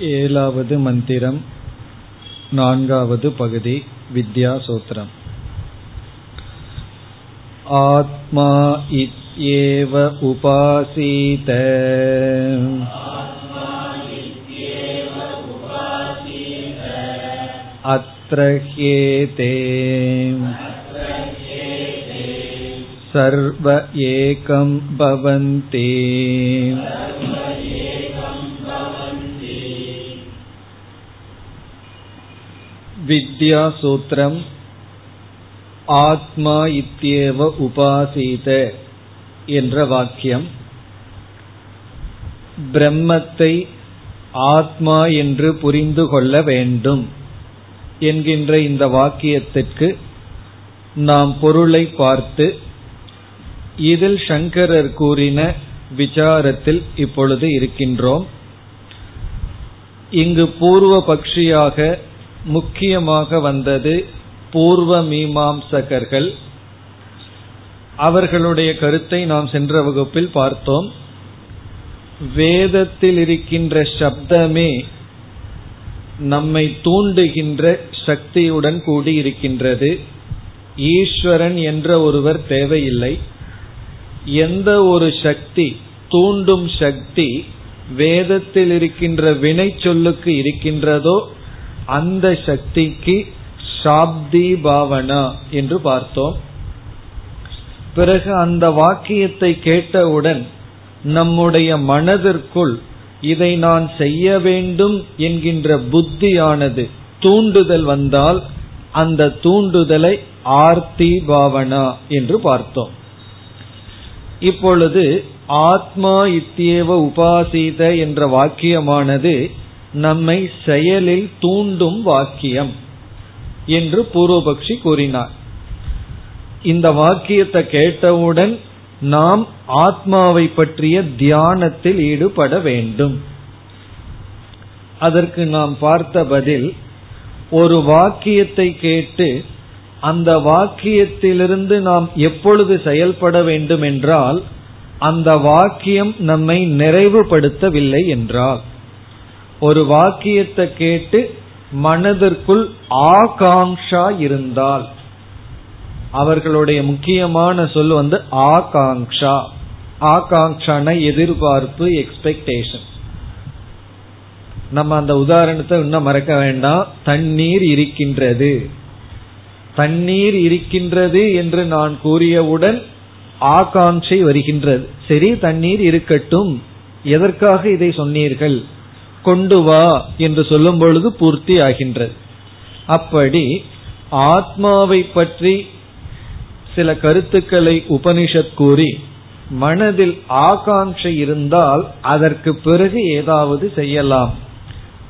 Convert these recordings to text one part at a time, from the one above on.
ஏலாவது மந்திரம் நான்காவது பகுதி வித்யாசூத்திரம் ஆத்மா இத்யேவ உபாசீத. அத்ர ஹேதே. சர்வ ஏகம் பவந்தே. வித்யாசூத்திரம் ஆத்மா இத்தியேவ உபாசீத என்ற வாக்கியம். பிரம்மத்தை ஆத்மா என்று புரிந்து கொள்ள வேண்டும் என்கின்ற இந்த வாக்கியத்திற்கு நாம் பொருளை பார்த்து இதில் சங்கரர் கூறின விசாரத்தில் இப்பொழுது இருக்கின்றோம். இங்கு பூர்வ பக்ஷியாக முக்கியமாக வந்தது பூர்வ மீமாம்சகர்கள். அவர்களுடைய கருத்தை நாம் சென்ற வகுப்பில் பார்த்தோம். வேதத்தில் இருக்கின்ற சப்தமே நம்மை தூண்டுகின்ற சக்தியுடன் கூடி இருக்கின்றது. ஈஸ்வரன் என்ற ஒருவர் தேவையில்லை. எந்த ஒரு சக்தி தூண்டும் சக்தி வேதத்தில் இருக்கின்ற வினை சொல்லுக்கு இருக்கின்றதோ அந்த சக்திக்கு சாப்தி பாவனா என்று பார்த்தோம். பிறகு அந்த வாக்கியத்தை கேட்டவுடன் நம்முடைய மனதிற்குள் இதை நான் செய்ய வேண்டும் என்கின்ற புத்தியானது தூண்டுதல் வந்தால் அந்த தூண்டுதலை ஆர்த்தி பாவனா என்று பார்த்தோம். இப்பொழுது ஆத்மா இத்தியேவ உபாசித என்ற வாக்கியமானது நம்மை செயலில் தூண்டும் வாக்கியம் என்று பூர்வபக்ஷி கூறினார். இந்த வாக்கியத்தை கேட்டவுடன் நாம் ஆத்மாவை பற்றிய தியானத்தில் ஈடுபட வேண்டும். அதற்கு நாம் பார்த்த பதில் ஒரு வாக்கியத்தை கேட்டு அந்த வாக்கியத்திலிருந்து நாம் எப்பொழுது செயல்பட வேண்டும் என்றால் அந்த வாக்கியம் நம்மை நிறைவுபடுத்தவில்லை என்றால் ஒரு வாக்கியத்தை கேட்டு மனதிற்குள் ஆகாங்ஷா இருந்தால். அவர்களுடைய முக்கியமான சொல் வந்து ஆகாங்ஷா ஆகாங்ஷான எதிர்பார்ப்பு எக்ஸ்பெக்டேஷன் நம்ம அந்த உதாரணத்தை இன்னும் மறக்க வேண்டாம். தண்ணீர் இருக்கின்றது. தண்ணீர் இருக்கின்றது என்று நான் கூறியவுடன் ஆகாங்ஷை வருகின்றது. சரி தண்ணீர் இருக்கட்டும். எதற்காக இதை சொன்னீர்கள்? கொண்டு வா என்று சொல்லும் பொழுது பூர்த்தி ஆகின்றது. அப்படி ஆத்மாவை பற்றி சில கருத்துக்களை உபனிஷத் கூறி மனதில் ஆகாங்கை இருந்தால் அதற்கு பிறகு ஏதாவது செய்யலாம்.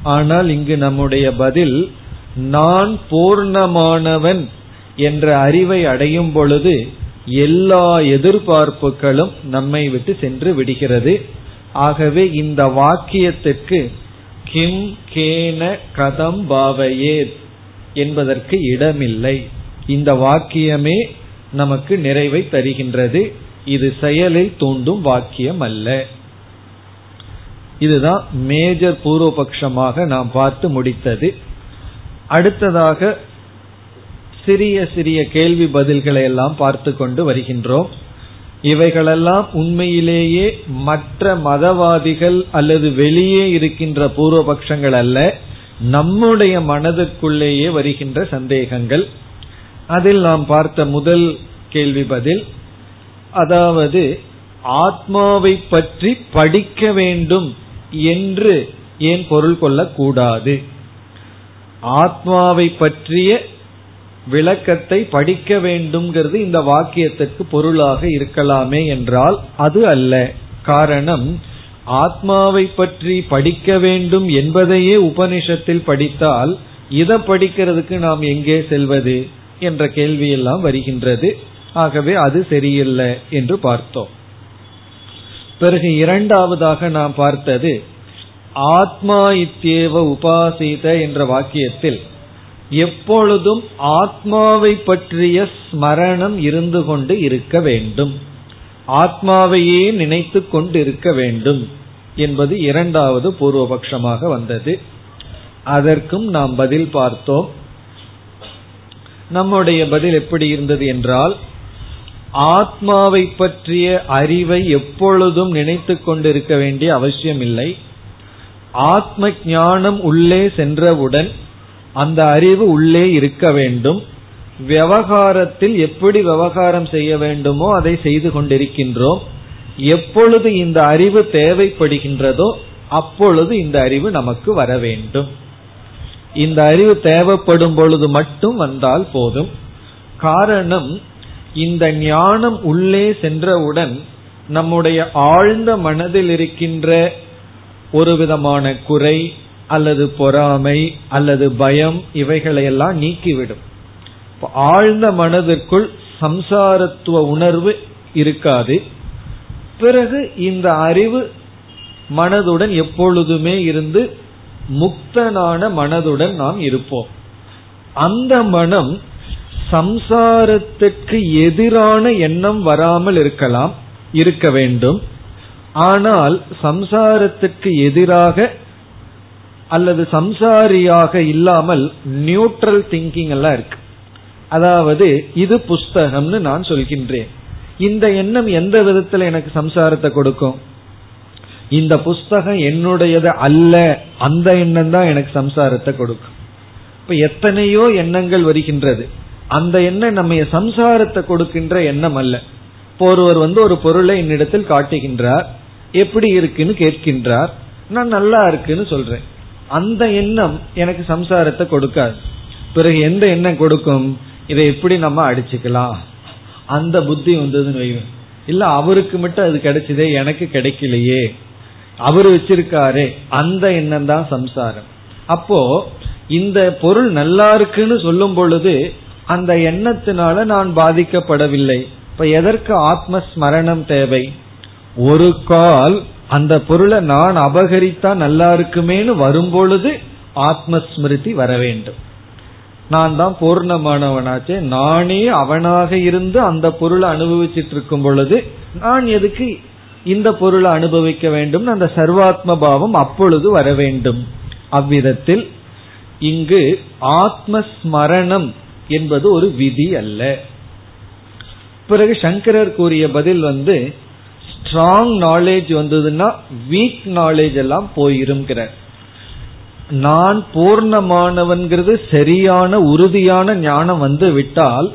ஆனால் இங்கு நம்முடைய பதில் நான் பூர்ணமானவன் என்ற அறிவை அடையும் பொழுது எல்லா எதிர்பார்ப்புகளும் நம்மை விட்டு சென்று விடுகிறது. ஆகவே இந்த வாக்கியத்திற்கு கிம் கேன கதம் பாவையே என்பதற்கு இடமில்லை. இந்த வாக்கியமே நமக்கு நிறைவை தருகின்றது. இது செயலில் தூண்டும் வாக்கியம் அல்ல இதுதான் மேஜர் பூர்வபக்ஷமாக நாம் பார்த்து முடித்தது. அடுத்ததாக சிறிய சிறிய கேள்வி பதில்களை எல்லாம் பார்த்து கொண்டு வருகின்றோம். இவைகளெல்லாம் உண்மையிலேயே மற்ற மதவாதிகள் அல்லது வெளியே இருக்கின்ற பூர்வபக்ஷங்கள் அல்ல நம்முடைய மனதுக்குள்ளேயே வருகின்ற சந்தேகங்கள். அதில் நாம் பார்த்த முதல் கேள்வி பதில் அதாவது ஆத்மாவை பற்றி படிக்க வேண்டும் என்று ஏன் பொருள் கொள்ளக்கூடாது? ஆத்மாவை பற்றிய விளக்கத்தை படிக்க வேண்டும்ங்கிறது இந்த வாக்கியத்திற்கு பொருளாக இருக்கலாமே என்றால் அது அல்ல. காரணம் ஆத்மாவை பற்றி படிக்க வேண்டும் என்பதையே உபனிஷத்தில் படித்தால் இதை படிக்கிறதுக்கு நாம் எங்கே செல்வது என்ற கேள்வியெல்லாம் வருகின்றது. ஆகவே அது சரியில்லை என்று பார்த்தோம். பிறகு இரண்டாவதாக நாம் பார்த்தது ஆத்மா இத்தியேவ உபாசித என்ற வாக்கியத்தில் எப்பொழுதும் ஆத்மாவை பற்றிய ஸ்மரணம் இருந்து கொண்டு இருக்க வேண்டும். ஆத்மாவையே நினைத்து கொண்டு இருக்க வேண்டும் என்பது இரண்டாவது பூர்வபக்ஷமாக வந்தது. அதற்கும் நாம் பதில் பார்த்தோம். நம்முடைய பதில் எப்படி இருந்தது என்றால் ஆத்மாவை பற்றிய அறிவை எப்பொழுதும் நினைத்து கொண்டிருக்க வேண்டிய அவசியம் இல்லை ஆத்ம ஞானம் உள்ளே சென்றவுடன் அந்த அறிவு உள்ளே இருக்க வேண்டும். விவகாரத்தில் எப்படி விவகாரம் செய்ய வேண்டுமோ அதை செய்து கொண்டிருக்கின்றோம். எப்பொழுது இந்த அறிவு தேவைப்படுகின்றதோ அப்பொழுது இந்த அறிவு நமக்கு வர வேண்டும். இந்த அறிவு தேவைப்படும் பொழுது மட்டும் வந்தால் போதும். காரணம் இந்த ஞானம் உள்ளே சென்றவுடன் நம்முடைய ஆழ்ந்த மனதில் இருக்கின்ற ஒரு விதமான குறை அல்லது பொறாமை அல்லது பயம் இவைகளையெல்லாம் நீக்கிவிடும். ஆழ்ந்த மனதிற்குள் சம்சாரத்துவ உணர்வு இருக்காது. பிறகு இந்த அறிவு மனதுடன் எப்பொழுதுமே இருந்து முக்தனான மனதுடன் நாம் இருப்போம். அந்த மனம் சம்சாரத்துக்கு எதிரான எண்ணம் வராமல் இருக்கலாம் இருக்க வேண்டும். ஆனால் சம்சாரத்துக்கு எதிராக அல்லது சம்சாரியாக இல்லாமல் நியூட்ரல் திங்கிங் எல்லாம் இருக்கு. அதாவது இது புஸ்தகம்னு நான் சொல்கின்றேன். இந்த எண்ணம் எந்த விதத்துல எனக்கு சம்சாரத்தை கொடுக்கும்? இந்த புஸ்தகம் என்னுடையது அல்ல அந்த எண்ணம் தான் எனக்கு சம்சாரத்தை கொடுக்கும். இப்ப எத்தனையோ எண்ணங்கள் வருகின்றது. அந்த எண்ணம் நம்ம சம்சாரத்தை கொடுக்கின்ற எண்ணம் அல்ல. இப்போ ஒருவர் வந்து ஒரு பொருளை என்னிடத்தில் காட்டுகின்றார். எப்படி இருக்குன்னு கேட்கின்றார். நான் நல்லா இருக்குன்னு சொல்றேன். அந்த எண்ணம் எனக்கு சம்சாரத்தை கொடுக்காது. பிறகு எந்த எண்ணம் கொடுக்கும்? இதை எப்படி நம்ம அடிச்சுக்கலாம்? அந்த புத்தி வந்ததுன்னு வைவேன் இல்ல அவருக்கு மட்டும் அது கிடைச்சதே எனக்கு கிடைக்கலையே. அவர் வச்சிருக்காரே அந்த எண்ணம் தான் சம்சாரம். அப்போ இந்த பொருள் நல்லா இருக்குன்னு சொல்லும் பொழுது அந்த எண்ணத்தினால நான் பாதிக்கப்படவில்லை. இப்ப எதற்கு ஆத்ம ஸ்மரணம் தேவை? ஒரு கால் அந்த பொருளை நான் அபகரித்தா நல்லா இருக்குமேனு வரும்பொழுது ஆத்மஸ்மிருதி வர வேண்டும். நான் தான் பூர்ணமானவனாச்சே நானே அவனாக இருந்து அந்த பொருளை அனுபவிச்சுட்டு இருக்கும் பொழுது நான் எதுக்கு இந்த பொருளை அனுபவிக்க வேண்டும்? அந்த சர்வாத்ம பாவம் அப்பொழுது வர வேண்டும். அவ்விதத்தில் இங்கு ஆத்மஸ்மரணம் என்பது ஒரு விதி அல்ல. பிறகு சங்கரர் கூறிய பதில் வந்து ஸ்ட்ராங் நாலேஜ் வந்ததுன்னா வீக் நாலேஜ் எல்லாம் போயிருங்கிறார் நான் பூர்ணமானவன்கிறது சரியான உறுதியான ஞானம் வந்து விட்டால்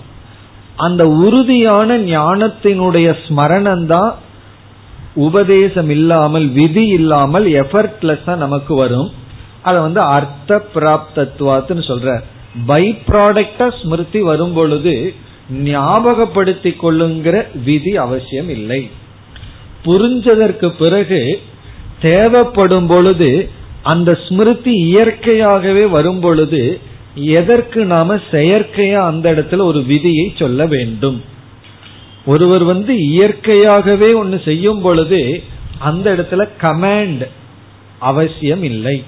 அந்த உறுதியான ஞானத்தினுடைய ஸ்மரணம் தான் உபதேசம் இல்லாமல் விதி இல்லாமல் எஃபர்ட்லெஸ்ஸா நமக்கு வரும். அதை வந்து அர்த்த பிராப்தத்துவாத்துன்னு சொல்ற பை ப்ராடக்டா ஸ்மிருதி வரும் பொழுது ஞாபகப்படுத்தி கொள்ளுங்கிற விதி அவசியம் இல்லை. புரிஞ்சதற்கு பிறகு தேவைப்படும் பொழுது அந்த ஸ்மிருதி இயற்கையாகவே வரும் பொழுது எதற்கு நாம செயற்கையா அந்த இடத்துல ஒரு விதியை சொல்ல வேண்டும்? ஒருவர் வந்து இயற்கையாகவே ஒன்னு செய்யும் பொழுது அந்த இடத்துல கமாண்ட் அவசியம் இல்லை.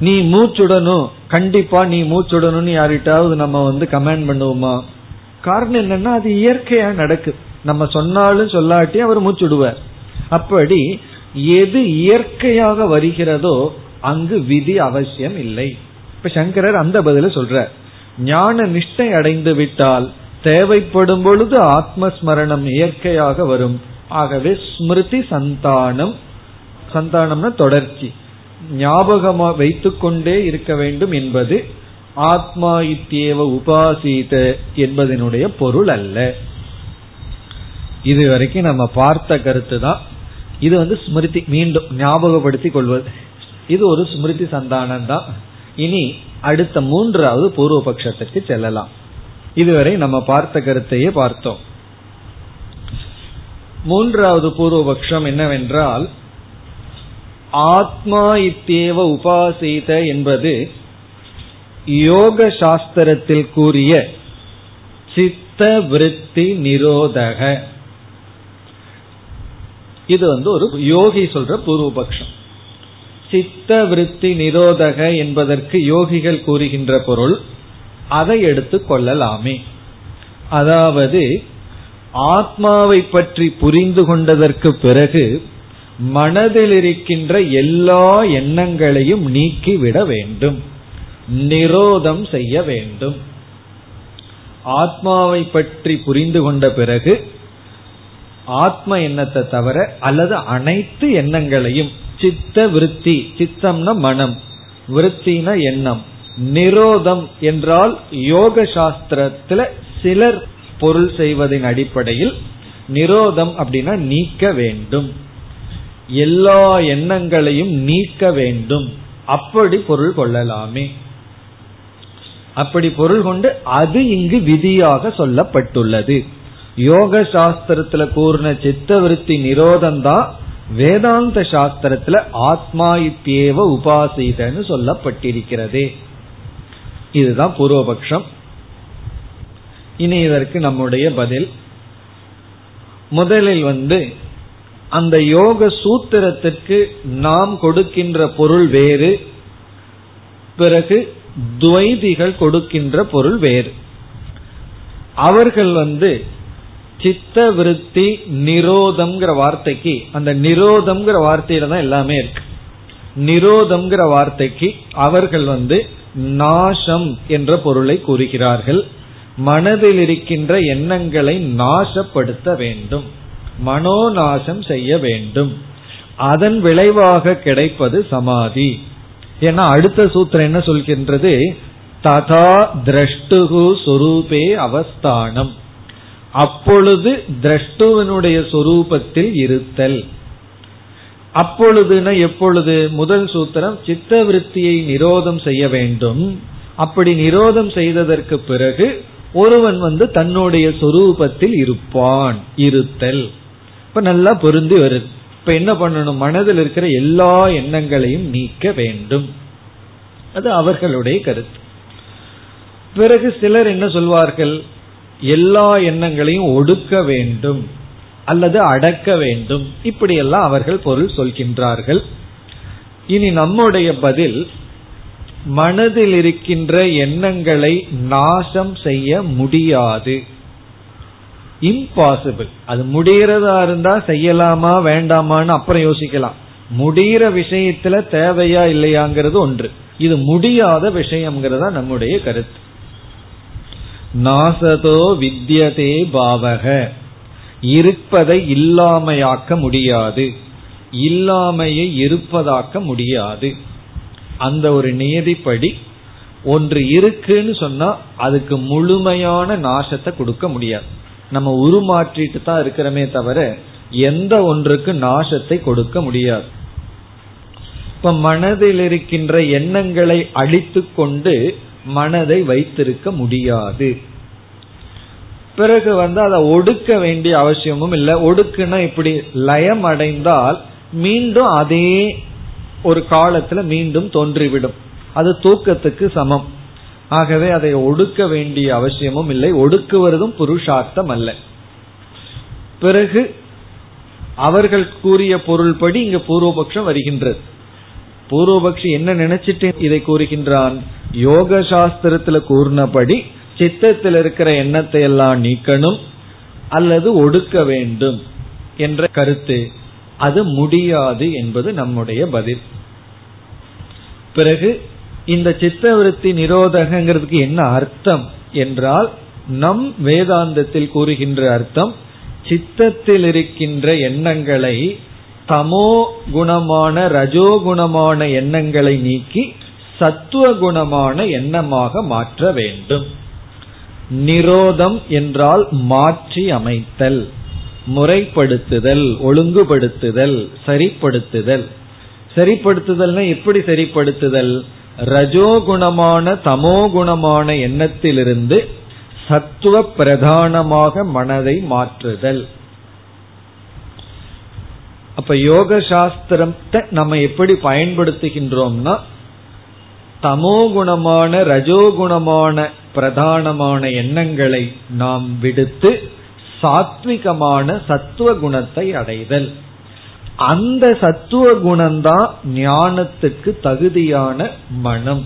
நீ மூச்சுடணும் கண்டிப்பா நீ மூச்சுடணும்னு யார்கிட்டாவது நம்ம வந்து கமாண்ட் பண்ணுவோமா? காரணம் என்னன்னா அது இயற்கையா நடக்கு. நம்ம சொன்னாலும் சொல்லாட்டி அவர் மூச்சுடுவார். அப்படி எது இயற்கையாக வருகிறதோ அங்கு விதி அவசியம் இல்லை. இப்ப சங்கரர் அந்த பதில சொல்றார். ஞான நிஷ்டை அடைந்து விட்டால் தேவைப்படும் பொழுது ஆத்மஸ்மரணம் இயற்கையாக வரும். ஆகவே ஸ்மிருதி சந்தானம் சந்தானம்னா தொடர்ச்சி. ஞாபகமா வைத்துக்கொண்டே இருக்க வேண்டும் என்பது ஆத்மா இத்தியேவ உபாசீத என்பதனுடைய பொருள் அல்ல. இது வரைக்கும் நம்ம பார்த்த கருத்து தான். இது வந்து ஸ்மிருதி மீண்டும் ஞாபகப்படுத்தி கொள்வது. இது ஒரு ஸ்மிருதி சந்தானம் தான். இனி அடுத்த மூன்றாவது பூர்வ பட்சத்துக்கு செல்லலாம். இதுவரை நம்ம பார்த்த கருத்தையே பார்த்தோம். மூன்றாவது பூர்வபக்ஷம் என்னவென்றால் ஆத்மா இத்தேவ உபாசித என்பது யோக சாஸ்திரத்தில் கூறிய சித்த விருத்தி நிரோதக. இது வந்து ஒரு யோகி சொல்ற பூர்வபக்ஷம். சித்த விருத்தி நிரோதக என்பதற்கு யோகிகள் கூறுகின்ற பொருள் அதை எடுத்துக் கொள்ளலாமே. அதாவது ஆத்மாவை பற்றி புரிந்து கொண்டதற்கு பிறகு மனதில் இருக்கின்ற எல்லா எண்ணங்களையும் நீக்கிவிட வேண்டும். நிரோதம் செய்ய வேண்டும். ஆத்மாவை பற்றி புரிந்து கொண்ட பிறகு ஆத்ம எண்ணத்தை தவிர அல்லது அனைத்து எண்ணங்களையும் சித்த விருத்தி சித்தம்னா மனம் விருத்தின எண்ணம். நிரோதம் என்றால் யோக சாஸ்திரத்துல சிலர் பொருள் செய்வதின் அடிப்படையில் நிரோதம் அப்படின்னா நீக்க வேண்டும். எல்லா எண்ணங்களையும் நீக்க வேண்டும். அப்படி பொருள் கொள்ளலாமே. அப்படி பொருள் கொண்டு அது இங்கு விதியாக சொல்லப்பட்டுள்ளது. யோக சாஸ்திரத்துல கூறின சித்தவிருத்தி நிரோதம் தான் வேதாந்த சாஸ்திரத்துல ஆத்மா இத்தியேவ உபாசிதன்னு சொல்லப்பட்டிருக்கிறது. இதுதான் பூர்வபக்ஷம். இனி இதற்கு நம்முடைய பதில். முதலில் வந்து அந்த யோக சூத்திரத்திற்கு நாம் கொடுக்கின்ற பொருள் வேறு பிறகு துவைதிகள் கொடுக்கின்ற பொருள் வேறு. அவர்கள் வந்து சித்த விருத்தி நிரோதம்ங்கிற வார்த்தைக்கு அந்த நிரோதம்ங்கிற வார்த்தையில தான் எல்லாமே இருக்கு. நிரோதம்ங்கிற வார்த்தைக்கு அவர்கள் வந்து நாசம் என்ற பொருளை கூறுகிறார்கள். மனதில் இருக்கின்ற எண்ணங்களை நாசப்படுத்த வேண்டும். மனோநாசம் செய்ய வேண்டும். அதன் விளைவாக கிடைப்பது சமாதி. ஏன்னா அடுத்த சூத்திரம் என்ன சொல்கின்றது? ததா திரஷ்டுகு சுரூபே அவஸ்தானம். அப்பொழுது திரஷ்டுவனுடைய சொரூபத்தில் இருத்தல். அப்பொழுதுனா எப்பொழுது? முதல் சூத்திரம் சித்த விருத்தியை நிரோதம் செய்ய வேண்டும். அப்படி நிரோதம் செய்ததற்கு பிறகு ஒருவன் வந்து தன்னுடைய சொரூபத்தில் இருப்பான். இருத்தல். இப்ப நல்லா பொருந்தி வருது இப்ப என்ன பண்ணணும்? மனதில் இருக்கிற எல்லா எண்ணங்களையும் நீக்க வேண்டும். அது அவர்களுடைய கருத்து. பிறகு சிலர் என்ன சொல்வார்கள்? எல்லா எண்ணங்களையும் ஒடுக்க வேண்டும் அல்லது அடக்க வேண்டும். இப்படியெல்லாம் அவர்கள் பொருள் சொல்கின்றார்கள். இனி நம்முடைய பதில் மனதில் இருக்கின்ற எண்ணங்களை நாசம் செய்ய முடியாது. இம்பாசிபிள் அது முடிகிறதா இருந்தா செய்யலாமா வேண்டாமான்னு அப்புறம் யோசிக்கலாம். முடிகிற விஷயத்துல தேவையா இல்லையாங்கிறது ஒன்று. இது முடியாத விஷயம்ங்கிறதா நம்முடைய கருத்து. நாசதோ வித்யதே பாவக. இருப்பதை இல்லாமையாக்க முடியாது. இல்லாமையை இருப்பதாக்க முடியாது. அந்த ஒரு நியதிப்படி ஒன்று இருக்குன்னு சொன்னா அதுக்கு முழுமையான நாசத்தை கொடுக்க முடியாது. நம்ம உருமாற்றிட்டு தான் இருக்கிறோமே தவிர எந்த ஒன்றுக்கு நாசத்தை கொடுக்க முடியாது. இப்ப மனதில் இருக்கின்ற எண்ணங்களை அழித்து கொண்டு மனதை வைத்திருக்க முடியாது. பிறகு வந்து அதை ஒடுக்க வேண்டிய அவசியமும் இல்லை. ஒடுக்குன்னா இப்படி லயம் அடைந்தால் மீண்டும் அதே ஒரு காலத்துல மீண்டும் தோன்றிவிடும். அது தூக்கத்துக்கு சமம். ஆகவே அதை ஒடுக்க வேண்டிய அவசியமும் இல்லை. ஒடுக்குவதும் புருஷார்த்தம் அல்ல. பிறகு அவர்கள் கூறிய பொருள்படி இங்கு பூர்வபக்ஷம் வருகின்றது. பூர்வபக்ஷி என்ன நினைச்சிட்டு இதை கூறுகின்றான்? யோக சாஸ்திரத்துல கூறினபடி சித்தத்தில் இருக்கிற எண்ணத்தை எல்லாம் நீக்கணும் அல்லது ஒடுக்க வேண்டும் என்ற கருத்து. அது முடியாது என்பது நம்முடைய பதில். பிறகு இந்த சித்தவருத்தி நிரோதகங்கிறதுக்கு என்ன அர்த்தம் என்றால் நம் வேதாந்தத்தில் கூறுகின்ற அர்த்தம் சித்தத்தில் இருக்கின்ற எண்ணங்களை தமோ குணமான ரஜோகுணமான எண்ணங்களை நீக்கி சத்துவ குணமான எண்ணமாக மாற்ற வேண்டும். நிரோதம் என்றால் மாற்றி அமைத்தல் முறைப்படுத்துதல் ஒழுங்குபடுத்துதல் சரிப்படுத்துதல். சரிப்படுத்துதல்னா எப்படி சரிப்படுத்துதல்? ரஜோகுணமான தமோகுணமான எண்ணத்திலிருந்து சத்துவ பிரதானமாக மனதை மாற்றுதல். அப்ப யோக சாஸ்திரத்தை நம்ம எப்படி பயன்படுத்துகின்றோம்னா தமோ குணமான ரஜோகுணமான பிரதானமான எண்ணங்களை நாம் விடுத்து சாத்விகமான சத்துவ குணத்தை அடைதல். அந்த சத்துவ குணம்தான் ஞானத்துக்கு தகுதியான மனம்.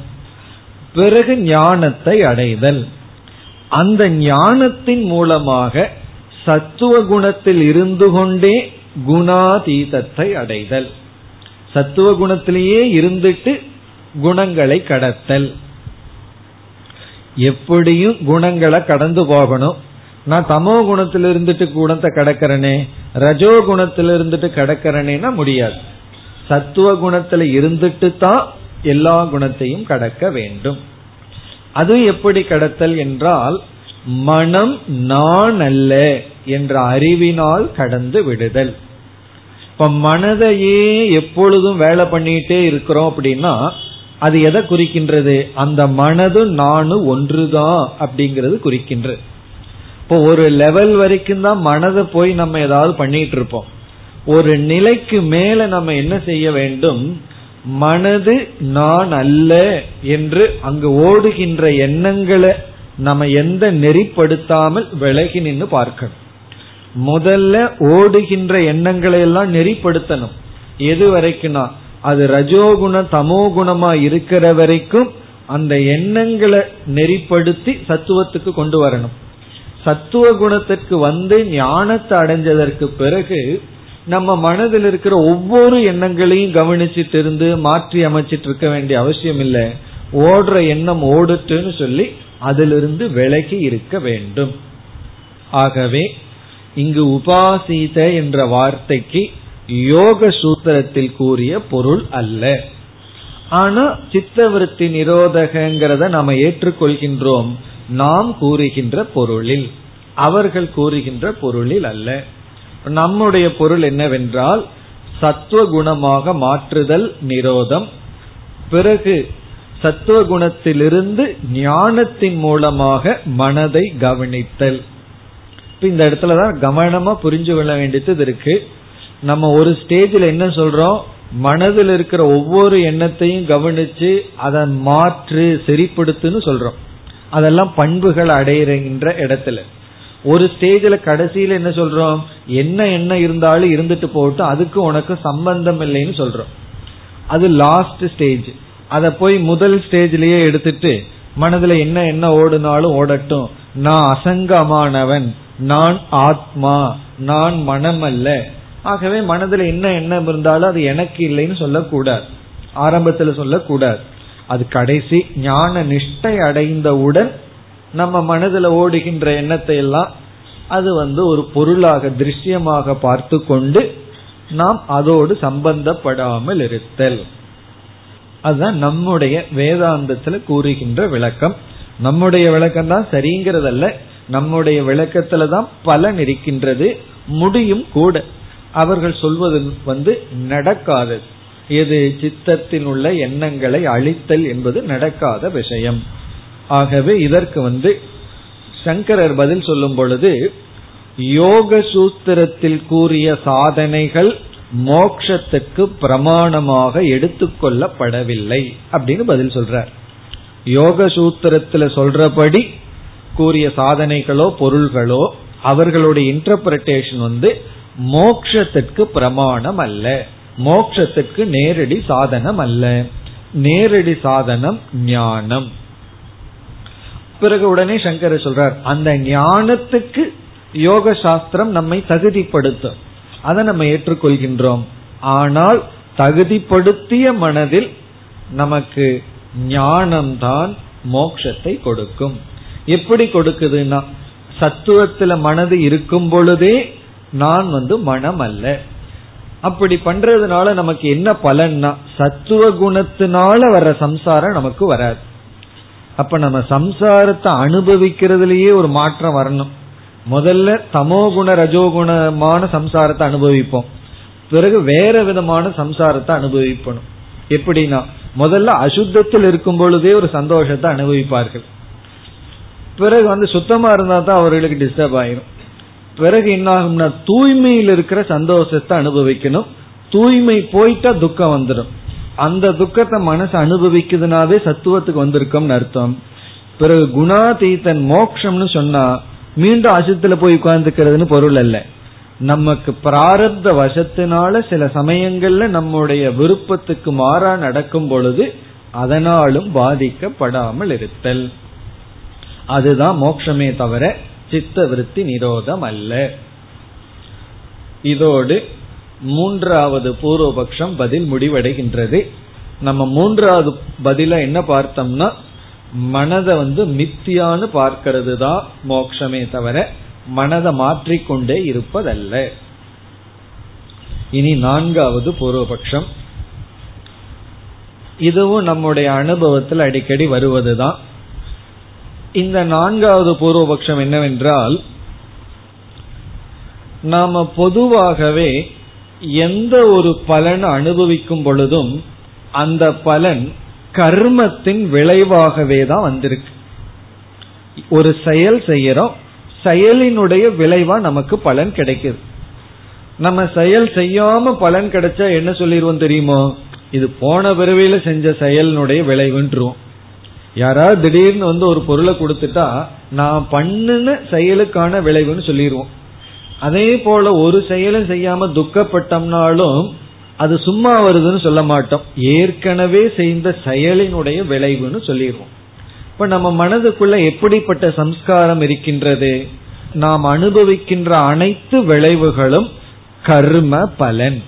பிறகு ஞானத்தை அடைதல். அந்த ஞானத்தின் மூலமாக சத்துவ குணத்தில் இருந்து கொண்டே குணாதீதத்தை அடைதல். சத்துவ குணத்திலேயே இருந்துட்டு குணங்களை கடத்தல். எப்படியும் குணங்களை கடந்து போகணும். நான் தமோ குணத்தில் இருந்துட்டு குணத்தை கடக்கிறனே ரஜோ குணத்தில் இருந்துட்டு கடக்கிறனேனா முடியாது. சத்துவ குணத்துல இருந்துட்டு தான் எல்லா குணத்தையும் கடக்க வேண்டும். அது எப்படி கடத்தல் என்றால் மனம் நான் அல்ல என்ற அறிவினால் கடந்து விடுதல். இப்ப மனதையே எப்பொழுதும் வேலை பண்ணிட்டே இருக்கிறோம் அப்படின்னா அது எதை குறிக்கின்றது? அந்த மனது நானும் ஒன்றுதான் அப்படிங்கிறது குறிக்கின்றது. இப்போ ஒரு லெவல் வரைக்கும் தான் மனதை போய் நம்ம ஏதாவது பண்ணிட்டு இருப்போம். ஒரு நிலைக்கு மேல நம்ம என்ன செய்ய வேண்டும்? மனது நான் அல்ல என்று அங்கு ஓடுகின்ற எண்ணங்களை நம்ம எந்த நெறிப்படுத்தாமல் விலகி நின்று பார்க்கணும். முதல்ல ஓடுகின்ற எண்ணங்களை எல்லாம் நெறிப்படுத்தணும். எது வரைக்கும்னா அது ரஜோகுண தமோ குணமா இருக்கிற வரைக்கும் அந்த எண்ணங்களை நெறிப்படுத்தி சத்துவத்துக்கு கொண்டு வரணும். சத்துவ குணத்திற்கு வந்து ஞானத்தை அடைஞ்சதற்கு பிறகு நம்ம மனதில் இருக்கிற ஒவ்வொரு எண்ணங்களையும் கவனிச்சுட்டு இருந்து மாற்றி அமைச்சிட்டு இருக்க வேண்டிய அவசியம் இல்லை. ஓடுற எண்ணம் ஓடுட்டுன்னு சொல்லி அதிலிருந்து விலகி இருக்க வேண்டும். ஆகவே இங்கு உபாசித என்ற வார்த்தைக்கு யோக சூத்திரத்தில் கூறிய பொருள் அல்ல. ஆனா சித்தவருத்தி நிரோதகங்கிறத நாம ஏற்றுக்கொள்கின்றோம். நாம் கூறுகின்ற பொருளில் அவர்கள் கூறுகின்ற பொருளில் அல்ல. நம்முடைய பொருள் என்னவென்றால் சத்துவ குணமாக மாற்றுதல் நிரோதம். பிறகு சத்துவ குணத்திலிருந்து ஞானத்தின் மூலமாக மனதை கவனித்தல். இந்த இடத்துலதான் கவனமா புரிஞ்சு கொள்ள வேண்டியது இருக்கு. நம்ம ஒரு ஸ்டேஜில் என்ன சொல்றோம்? மனதில் இருக்கிற ஒவ்வொரு எண்ணத்தையும் கவனிச்சு அதன் மாற்று சரிப்படுத்துன்னு சொல்றோம். அதெல்லாம் பண்புகள் அடையிற இடத்துல. ஒரு ஸ்டேஜில் கடைசியில என்ன சொல்றோம்? என்ன என்ன இருந்தாலும் இருந்துட்டு போட்டு அதுக்கு உனக்கு சம்பந்தம் இல்லைன்னு சொல்றோம். அது லாஸ்ட் ஸ்டேஜ் அதை போய் முதல் ஸ்டேஜ்லயே எடுத்துட்டு மனதுல என்ன என்ன ஓடுனாலும் ஓடட்டும். நான் அசங்கமானவன். நான் ஆத்மா நான் மனம் அல்ல ஆகவே மனதுல என்ன எண்ணம் இருந்தாலும் அது எனக்கு இல்லைன்னு சொல்லக்கூடாது. ஆரம்பத்துல சொல்லக்கூடாது. அது கடைசி ஞான நிஷ்டை அடைந்தவுடன் நம்ம மனதுல ஓடுகின்ற எண்ணத்தை எல்லாம் அது வந்து ஒரு பொருளாக திருஷ்யமாக பார்த்து கொண்டு நாம் அதோடு சம்பந்தப்படாமல் இருத்தல். அதுதான் நம்முடைய வேதாந்தத்துல கூறுகின்ற விளக்கம். நம்முடைய விளக்கம் தான் சரிங்கிறதல்ல. நம்முடைய விளக்கத்துல தான் பலன் இருக்கின்றது முடியும் கூட. அவர்கள் சொல்வது வந்து நடக்காதது. எது? சித்தத்தில் உள்ள எண்ணங்களை அழித்தல் என்பது நடக்காத விஷயம். ஆகவே இதற்கு வந்து சங்கரர் பதில் சொல்லும் பொழுது யோக சூத்திரத்தில் கூறிய சாதனைகள் மோக்ஷத்துக்கு பிரமாணமாக எடுத்துக்கொள்ளப்படவில்லை அப்படின்னு பதில் சொல்றார். யோக சூத்திரத்துல சொல்றபடி கூறிய சாதனைகளோ பொருள்களோ அவர்களுடைய இன்டர்பிரேஷன் வந்து மோக்ஷத்திற்கு பிரமாணம் அல்ல மோக்ஷத்துக்கு நேரடி சாதனம் அல்ல நேரடி சாதனம் ஞானம். பிறகு உடனே சங்கர சொல்றார் அந்த ஞானத்துக்கு யோக சாஸ்திரம் நம்மை தகுதிப்படுத்தும். அதை நம்ம ஏற்றுக்கொள்கின்றோம். ஆனால் தகுதிப்படுத்திய மனதில் நமக்கு ஞானம்தான் மோக்ஷத்தை கொடுக்கும். எப்படி கொடுக்குதுன்னா சத்துவத்துல மனது இருக்கும் பொழுதே நான் வந்து மனம் அல்ல. அப்படி பண்றதுனால நமக்கு என்ன பலன்னா சத்துவ குணத்தினால வர்ற சம்சாரம் நமக்கு வராது. அப்ப நம்ம சம்சாரத்தை அனுபவிக்கிறதுலயே ஒரு மாற்றம் வரணும். முதல்ல தமோ குண ரஜோகுணமான சம்சாரத்தை அனுபவிப்போம். பிறகு வேற விதமான சம்சாரத்தை அனுபவிப்பணும். எப்படின்னா முதல்ல அசுத்தத்தில் இருக்கும் பொழுதே ஒரு சந்தோஷத்தை அனுபவிப்பார்கள். பிறகு வந்து சுத்தமா இருந்தா தான் அவர்களுக்கு டிஸ்டர்ப் ஆயிரும். பிறகு என்ன ஆகும்னா தூய்மையில் இருக்கிற சந்தோஷத்தை அனுபவிக்கணும். தூய்மை போயிட்டா துக்கம் வந்துடும் அந்த துக்கத்தை மனசு அனுபவிக்குதுனாவே சத்துவத்துக்கு வந்திருக்கோம்னு அர்த்தம். பிறகு குணாதீத்தன் மோக்ஷம்னு சொன்னா மீண்டும் அசுத்துல போய் உட்கார்ந்துக்கிறதுன்னு பொருள் அல்ல. நமக்கு பிராரப்த வசத்தினால சில சமயங்கள்ல நம்முடைய விருப்பத்துக்கு மாறா நடக்கும் பொழுது அதனாலும் பாதிக்கப்படாமல் இருத்தல். அதுதான் மோட்சமே தவிர சித்த விருத்தி நிரோதம் அல்ல இதோடு மூன்றாவது பூர்வபக்ஷம் பதில் முடிவடைகின்றது. நம்ம மூன்றாவது பதில என்ன பார்த்தோம்னா மனதை வந்து மித்தியான்னு பார்க்கிறது தான் மோட்சமே தவிர மனதை மாற்றிக்கொண்டே இருப்பதல்ல. இனி நான்காவது பூர்வபக்ஷம். இதுவும் நம்முடைய அனுபவத்தில் அடிக்கடி வருவதுதான். இந்த நான்காவது பூர்வபக்ஷம் என்னவென்றால் நாம பொதுவாகவே எந்த ஒரு பலன் அனுபவிக்கும் பொழுதும் அந்த பலன் கர்மத்தின் விளைவாகவே தான் வந்திருக்கு. ஒரு செயல் செய்யறோம் செயலினுடைய விளைவா நமக்கு பலன் கிடைக்குது. நம்ம செயல் செய்யாம பலன் கிடைச்சா என்ன சொல்லிடுவோம் தெரியுமோ? இது போன பிறவியில செஞ்ச செயலினுடைய விளைவுன்றோம் யாராவது திடீர்னு வந்து ஒரு பொருளை கொடுத்துட்டா நான் பண்ணுன செயலுக்கான விளைவுன்னு சொல்லிடுவோம் அதே போல ஒரு செயலும் செய்யாம துக்கப்பட்டோம்னாலும் அது சும்மா வருதுன்னு சொல்ல மாட்டோம். ஏற்கனவே செய்த செயலினுடைய விளைவுன்னு சொல்லிடுவோம் இப்ப நம்ம மனதுக்குள்ள எப்படிப்பட்ட சம்ஸ்காரம் இருக்கின்றது? நாம் அனுபவிக்கின்ற அனைத்து விளைவுகளும் கர்ம பலன்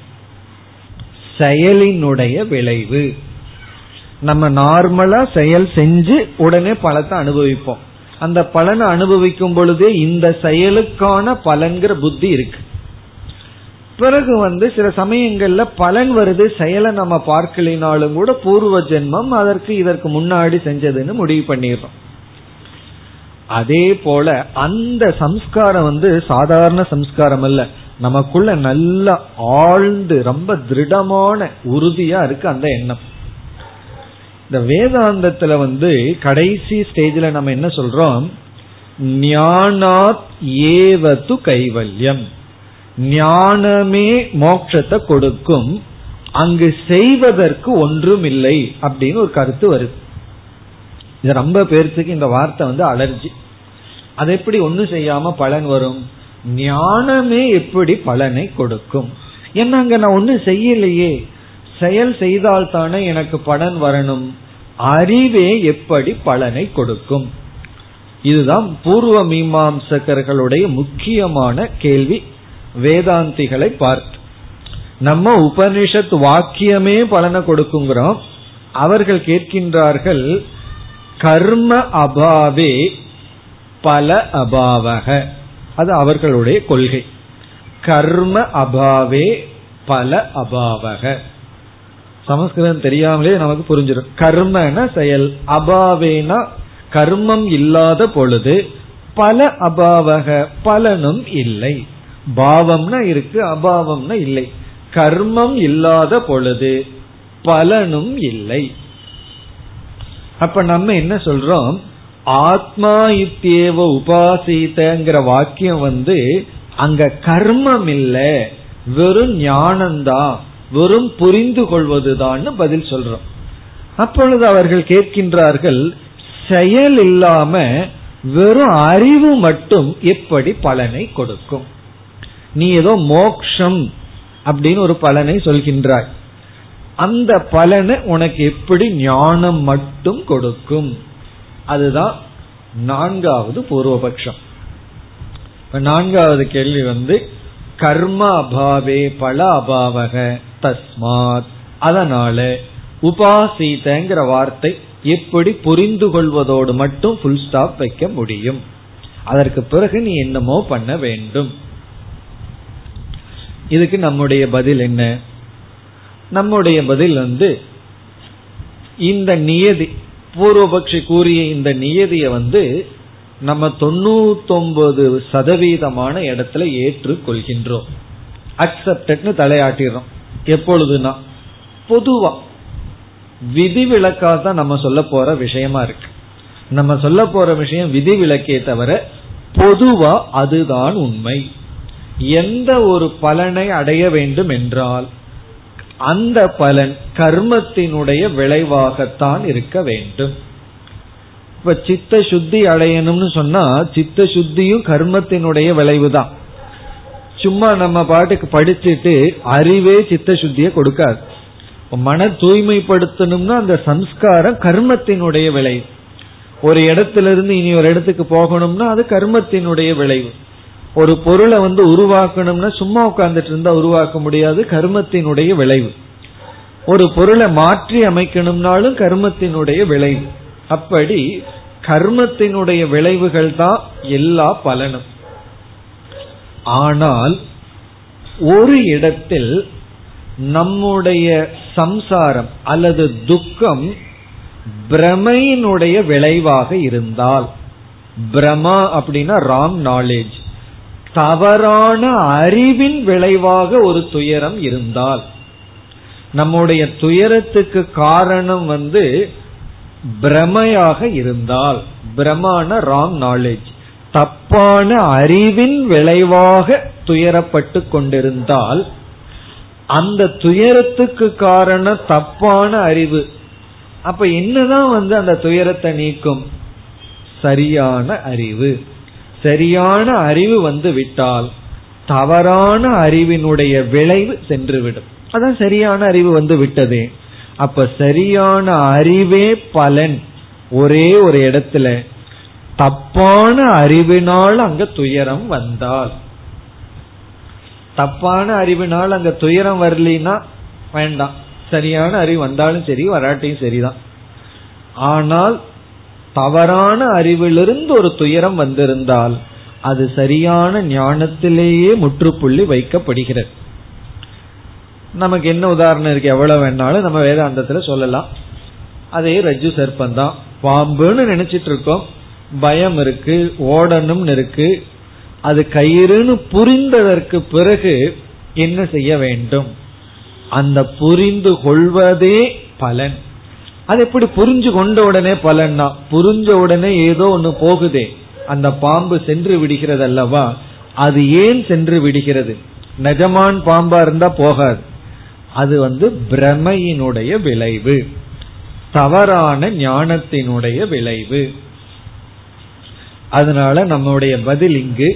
செயலினுடைய விளைவு. நம்ம நார்மலா செயல் செஞ்சு உடனே பலத்தை அனுபவிப்போம். அந்த பலனை அனுபவிக்கும் பொழுதே இந்த செயலுக்கான பலன்கிற புத்தி இருக்கு. பிறகு வந்து சில சமயங்கள்ல பலன் வருது செயலை நம்ம பார்க்கலினாலும் கூட பூர்வ ஜென்மம் அதற்கு இதற்கு முன்னாடி செஞ்சதுன்னு முடிவு பண்ணிடுறோம். அதே போல அந்த சம்ஸ்காரம் வந்து சாதாரண சம்ஸ்காரம் அல்ல. நமக்குள்ள நல்ல ஆழ்ந்து ரொம்ப திருடமான உறுதியா இருக்கு அந்த எண்ணம். இந்த வேதாந்தத்துல வந்து கடைசி ஸ்டேஜ்ல நம்ம என்ன சொல்றோம்? ஞானாத் ஏவது கைவல்யம். ஞானமே மோட்சத்தை கொடுக்கும். அங்கு செய்வதற்கு ஒன்றும் இல்லை அப்படின்னு ஒரு கருத்து வருது. இது ரொம்ப பேர்த்துக்கு இந்த வார்த்தை வந்து அலர்ஜி. அது எப்படி ஒன்னும் செய்யாம பலன் வரும்? ஞானமே எப்படி பலனை கொடுக்கும்? என்ன அங்க நான் ஒன்னும் செய்யலையே? செயல் செய்தால் தானே எனக்கு பலன் வரணும். அறிவே எப்படி பலனை கொடுக்கும்? இதுதான் பூர்வ மீமாம்சகர்களுடைய முக்கியமான கேள்வி. வேதாந்திகளை பார்த்து. நம்ம உபனிஷத் வாக்கியமே பலனை கொடுக்குங்கிறோம். அவர்கள் கேட்கின்றார்கள் கர்ம அபாவே பல அபாவக. அது அவர்களுடைய கொள்கை. கர்ம அபாவே பல அபாவக. சமஸ்கிருதம் தெரியாமலே நமக்கு புரிஞ்சிடும். கர்மன செயல். அபாவேனா கர்மம் இல்லாத பொழுது பல அபாவக பலனும் இல்லை. பாவம்னா இருக்கு அபாவம்னா இல்லை. கர்மம் இல்லாத பொழுது பலனும் இல்லை. அப்ப நம்ம என்ன சொல்றோம்? ஆத்மா இத்தியேவ உபாசித்தங்கிற வாக்கியம் வந்து அங்க கர்மம் இல்ல வெறும் ஞானம்தான். வெறும் புரிந்து கொள்வதுதான் பதில் சொல்றோம். அப்பொழுது அவர்கள் கேட்கின்றார்கள் செயல் இல்லாம வெறும் அறிவு மட்டும் எப்படி பலனை கொடுக்கும்? நீ ஏதோ மோக்ஷம் அப்படின்னு ஒரு பலனை சொல்கின்றாய். அந்த பலனை உனக்கு எப்படி ஞானம் மட்டும் கொடுக்கும்? அதுதான் நான்காவது பூர்வபக்ஷம். நான்காவது கேள்வி வந்து கர்ம அபாவே பல அபாவக. தஸ்மாத். அதனால உபாசிதங்கிற வார்த்தை எப்படி புரிந்து கொள்வதோடு மட்டும் புல் ஸ்டாப் வைக்க முடியும். அதற்கு பிறகு நீ என்னமோ பண்ண வேண்டும். இதுக்கு நம்முடைய பதில் என்ன? நம்முடைய பதில் வந்து இந்த நியதி பூர்வபக்ஷி கூறிய இந்த நியதியை வந்து நம்ம தொண்ணூத்தொன்பது சதவீதமான இடத்துல ஏற்றுக்கொள்கின்றோம். அக்செப்டட்னு தலையாட்டிடுறோம். எப்பொழுதுனா பொதுவா விதிவிலக்காக தான் நம்ம சொல்ல போற விஷயமா இருக்கு. நம்ம சொல்ல போற விஷயம் விதிவிலக்கே தவிர பொதுவா அதுதான் உண்மை. எந்த ஒரு பலனை அடைய வேண்டும் என்றால் அந்த பலன் கர்மத்தினுடைய விளைவாகத்தான் இருக்க வேண்டும். இப்ப சித்த சுத்தி அடையணும்னு சொன்னா சித்த சுத்தியும் கர்மத்தினுடைய விளைவுதான். சும்மா நம்ம பாட்டுக்கு படிச்சுட்டு அறிவே சித்த சுத்திய கொடுக்காது மன தூய்மைப்படுத்தணும்னா அந்த சம்ஸ்காரம் கர்மத்தினுடைய விளைவு. ஒரு இடத்துல இருந்து இனி ஒரு இடத்துக்கு போகணும்னா அது கர்மத்தினுடைய விளைவு. ஒரு பொருளை வந்து உருவாக்கணும்னா சும்மா உட்கார்ந்துட்டு இருந்தா உருவாக்க முடியாது கர்மத்தினுடைய விளைவு. ஒரு பொருளை மாற்றி அமைக்கணும்னாலும் கர்மத்தினுடைய விளைவு. அப்படி கர்மத்தினுடைய விளைவுகள் தான் எல்லா பலனும். ஆனால் ஒரு இடத்தில் நம்முடைய சம்சாரம் அல்லது துக்கம் பிரமையினுடைய விளைவாக இருந்தால் பிரமா அப்படின்னா ராங் நாலேஜ் தவறான அறிவின் விளைவாக ஒரு துயரம் இருந்தால் நம்முடைய துயரத்துக்கு காரணம் வந்து பிரமையாக இருந்தால் பிரமான ராங் நாலேஜ் தப்பான அறிவின் விளைவாக துயரப்பட்டு கொண்டிருந்தால் அந்த துயரத்துக்கு காரணம் தப்பான அறிவு. அப்ப என்னதான் வந்து அந்த துயரத்தை நீக்கும்? சரியான அறிவு. சரியான அறிவு வந்து விட்டால் தவறான அறிவினுடைய விளைவு சென்றுவிடும். அதான் சரியான அறிவு வந்து விட்டதே. அப்ப சரியான அறிவே பலன் ஒரே ஒரு இடத்துல தப்பான அறிவினால் அங்க துயரம் வந்தால். தப்பான அறிவினால் அங்க துயரம் வரலினா வேண்டாம். சரியான அறிவு வந்தாலும் சரி வராட்டியும் சரிதான். ஆனால் தவறான அறிவிலிருந்து ஒரு துயரம் வந்திருந்தால் அது சரியான ஞானத்திலேயே முற்றுப்புள்ளி வைக்கப்படுகிறது. நமக்கு என்ன உதாரணம் இருக்கு? எவ்வளவு வேணாலும் நம்ம வேதாந்தத்துல சொல்லலாம். அதே ரஜு சர்ப்பம் தான் பாம்புன்னு நினைச்சிட்டு இருக்கோம். பயம் இருக்கு ஓடணும்னு இருக்கு. அது கயிறுன்னு புரிந்ததற்கு பிறகு என்ன செய்ய வேண்டும்? அந்த புரிந்து கொள்வதே பலன். அது எப்படி புரிஞ்சு கொண்ட உடனே பலன்னா? புரிஞ்ச உடனே ஏதோ ஒன்று போகுதே. அந்த பாம்பு சென்று விடுகிறது அல்லவா அது ஏன் சென்று விடுகிறது? நஜமான் பாம்பா இருந்தா போகாது. அது வந்து பிரமையினுடைய விளைவு. தவறான ஞானத்தினுடைய விளைவு. அதனால நம்முடைய பதில் இங்கு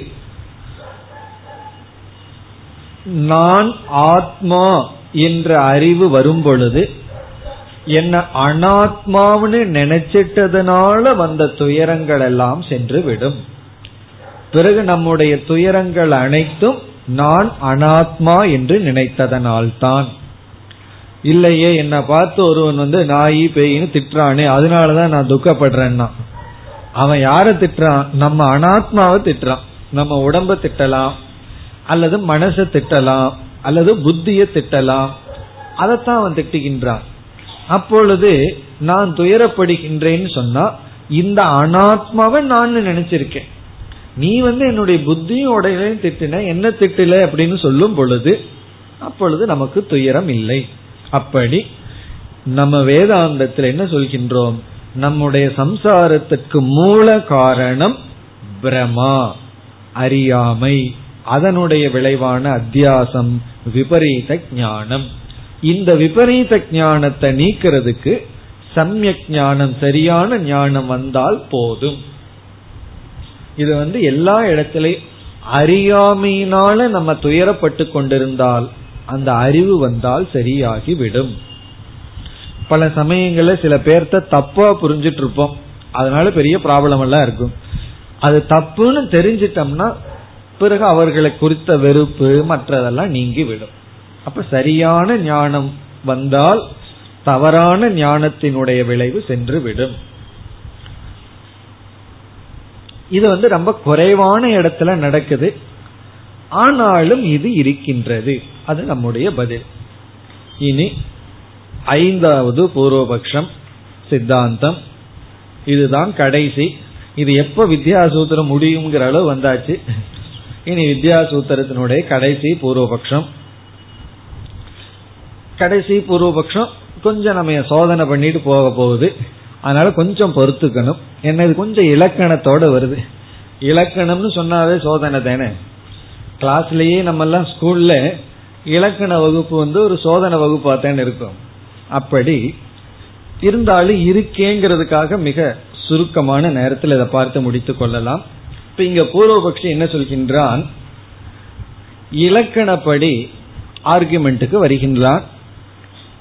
நான் ஆத்மா என்ற அறிவு வரும் பொழுது என்ன அனாத்மாவுன்னு நினைச்சிட்டதுனால வந்த துயரங்கள் எல்லாம் சென்று விடும் பிறகு நம்முடைய துயரங்கள் அனைத்தும் நான் அனாத்மா என்று நினைத்ததனால்தான். இல்லையே என்னை பார்த்து ஒருவன் வந்து நாயி பேயின்னு திட்டுறானே அதனாலதான் நான் துக்கப்படுறேன்னா. அவன் யார திட்டுறான்? நம்ம அனாத்மாவை திட்டுறான். நம்ம உடம்ப திட்டலாம் அல்லது மனசை திட்டலாம் அல்லது புத்திய திட்டலாம். அதைத்தான் அவன் திட்டுகின்றான். அப்பொழுது நான் துயரப்படுகின்றேன்னு சொன்னா இந்த அனாத்மாவை நான் நினைச்சிருக்கேன். நீ வந்து என்னுடைய புத்தியும் உடையலையும் திட்டின என்ன திட்டல அப்படின்னு சொல்லும் பொழுது அப்பொழுது நமக்கு துயரம் இல்லை. அப்படி நம்ம வேதாந்தத்தில் என்ன சொல்கின்றோம்? நம்முடைய சம்சாரத்துக்கு மூல காரணம் பிரமா அறியாமை. அதனுடைய விளைவான அத்தியாசம் விபரீத ஞானம். இந்த விபரீத ஞானத்தை நீக்கிறதுக்கு சமயக் ஞானம் சரியான ஞானம் வந்தால் போதும். இது வந்து எல்லா இடத்திலையும் அறியாமையினால நம்ம துயரப்பட்டு கொண்டிருந்தால் அந்த அறிவு வந்தால் சரியாகிவிடும். பல சமயங்கள்ல சில பேர்த்த தப்பா புரிஞ்சிட்டு இருப்போம் அதனால பெரிய ப்ராப்ளம் எல்லாம் இருக்கும். அது தப்புன்னு தெரிஞ்சிட்டோம்னா பிறகு அவர்களை குறித்த வெறுப்பு மற்றதெல்லாம் நீங்கி விடும் அப்ப சரியான ஞானம் வந்தால் தவறான ஞானத்தினுடைய விளைவு சென்று விடும் இது வந்து ரொம்ப குறைவான இடத்துல நடக்குது. ஆனாலும் இது இருக்கின்றது. அது நம்முடைய பதில். இனி ஐந்தாவது பூர்வபக்ஷம் சித்தாந்தம். இதுதான் கடைசி. இது எப்ப வித்யாசூத்திரம் முடியுங்கிற அளவு வந்தாச்சு. இனி வித்யாசூத்திரத்தினுடைய கடைசி பூர்வபக்ஷம். கடைசி பூர்வபக்ஷம் கொஞ்சம் நம்ம சோதனை பண்ணிட்டு போக போகுது. அதனால கொஞ்சம் பொறுத்துக்கணும். என்ன இது கொஞ்சம் இலக்கணத்தோட வருது. இலக்கணம்னு சொன்னாவே சோதனை தானே. கிளாஸ்லயே நம்ம எல்லாம் ஸ்கூல்ல இலக்கண வகுப்பு வந்து ஒரு சோதனை வகுப்பா இருக்கும். அப்படி இருந்தாலும் இருக்கேங்கிறதுக்காக மிக சுருக்கமான நேரத்தில் இதை பார்த்து முடித்துக் கொள்ளலாம். இப்ப இங்க பூர்வபக்ஷி என்ன சொல்கின்றான்? இலக்கணப்படி ஆர்குமெண்ட்டுக்கு வருகின்றான்.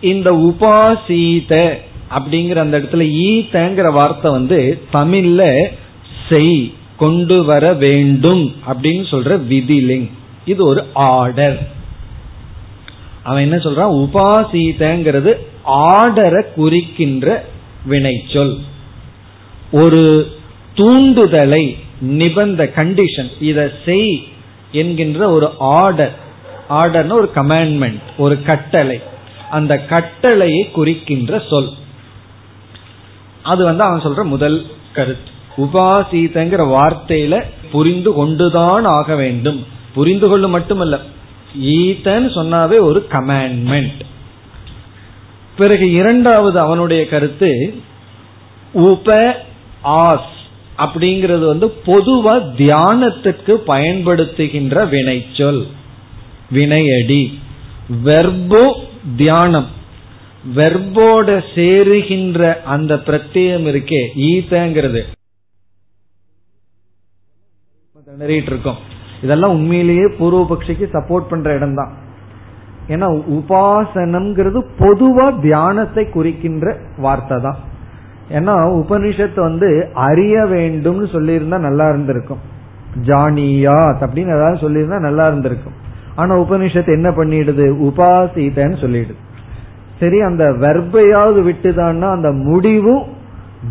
இந்த உபாசீத அப்படிங்கிற அந்த இடத்துல ஈத்தங்கிற வார்த்தை வந்து தமிழ்ல செய் கொண்டு வர வேண்டும் அப்படின்னு சொல்ற விதிலிங். இது ஒரு ஆர்டர் அவன் என்ன சொல்றான்? உபாசீதங்கிறது ஆர்டரை குறிக்கின்ற வினைச்சொல். ஒரு தூண்டுதலை நிபந்த கண்டிஷன் இதை செய் என்கின்ற ஒரு ஆர்டர் ஆர்டர்னு ஒரு கமாண்ட்மெண்ட் ஒரு கட்டளை. அந்த கட்டளையை குறிக்கின்ற சொல். அது வந்து அவன் சொல்ற முதல் கருத்து. உபாசீதங்கிற வார்த்தையில புரிந்து கொண்டுதான் ஆக வேண்டும். புரிந்து கொள்ளும் மட்டுமல்ல. ஈத்தன்னு சொன்னாவே ஒரு கமாண்ட்மெண்ட் பிறகு இரண்டாவது அவனுடைய கருத்து உப ஆஸ் அப்படிங்கிறது வந்து பொதுவா தியானத்துக்கு பயன்படுத்துகின்ற வினைச்சொல். வினையடி. வெர்போ தியானம். வெர்போட சேருகின்ற அந்த பிரத்யம் இருக்கே ஈத்தங்கிறது திணறிட்டு இருக்கோம். இதெல்லாம் உண்மையிலேயே பூர்வபக்ஷிக்கு சப்போர்ட் பண்ற இடம் தான் ஏன்னா உபாசனம்ங்கிறது பொதுவா தியானத்தை குறிக்கின்ற வார்த்தை தான் ஏன்னா உபனிஷத்து வந்து அறிய வேண்டும்னு சொல்லியிருந்தா நல்லா இருந்திருக்கும். ஜானியாத் அப்படின்னு ஏதாவது சொல்லியிருந்தா நல்லா இருந்திருக்கும். ஆனா உபனிஷத்து என்ன பண்ணிடுது? உபாசிதன்னு சொல்லிடுது. சரி அந்த வெர்பையாவது விட்டுதான்னா அந்த முடிவும்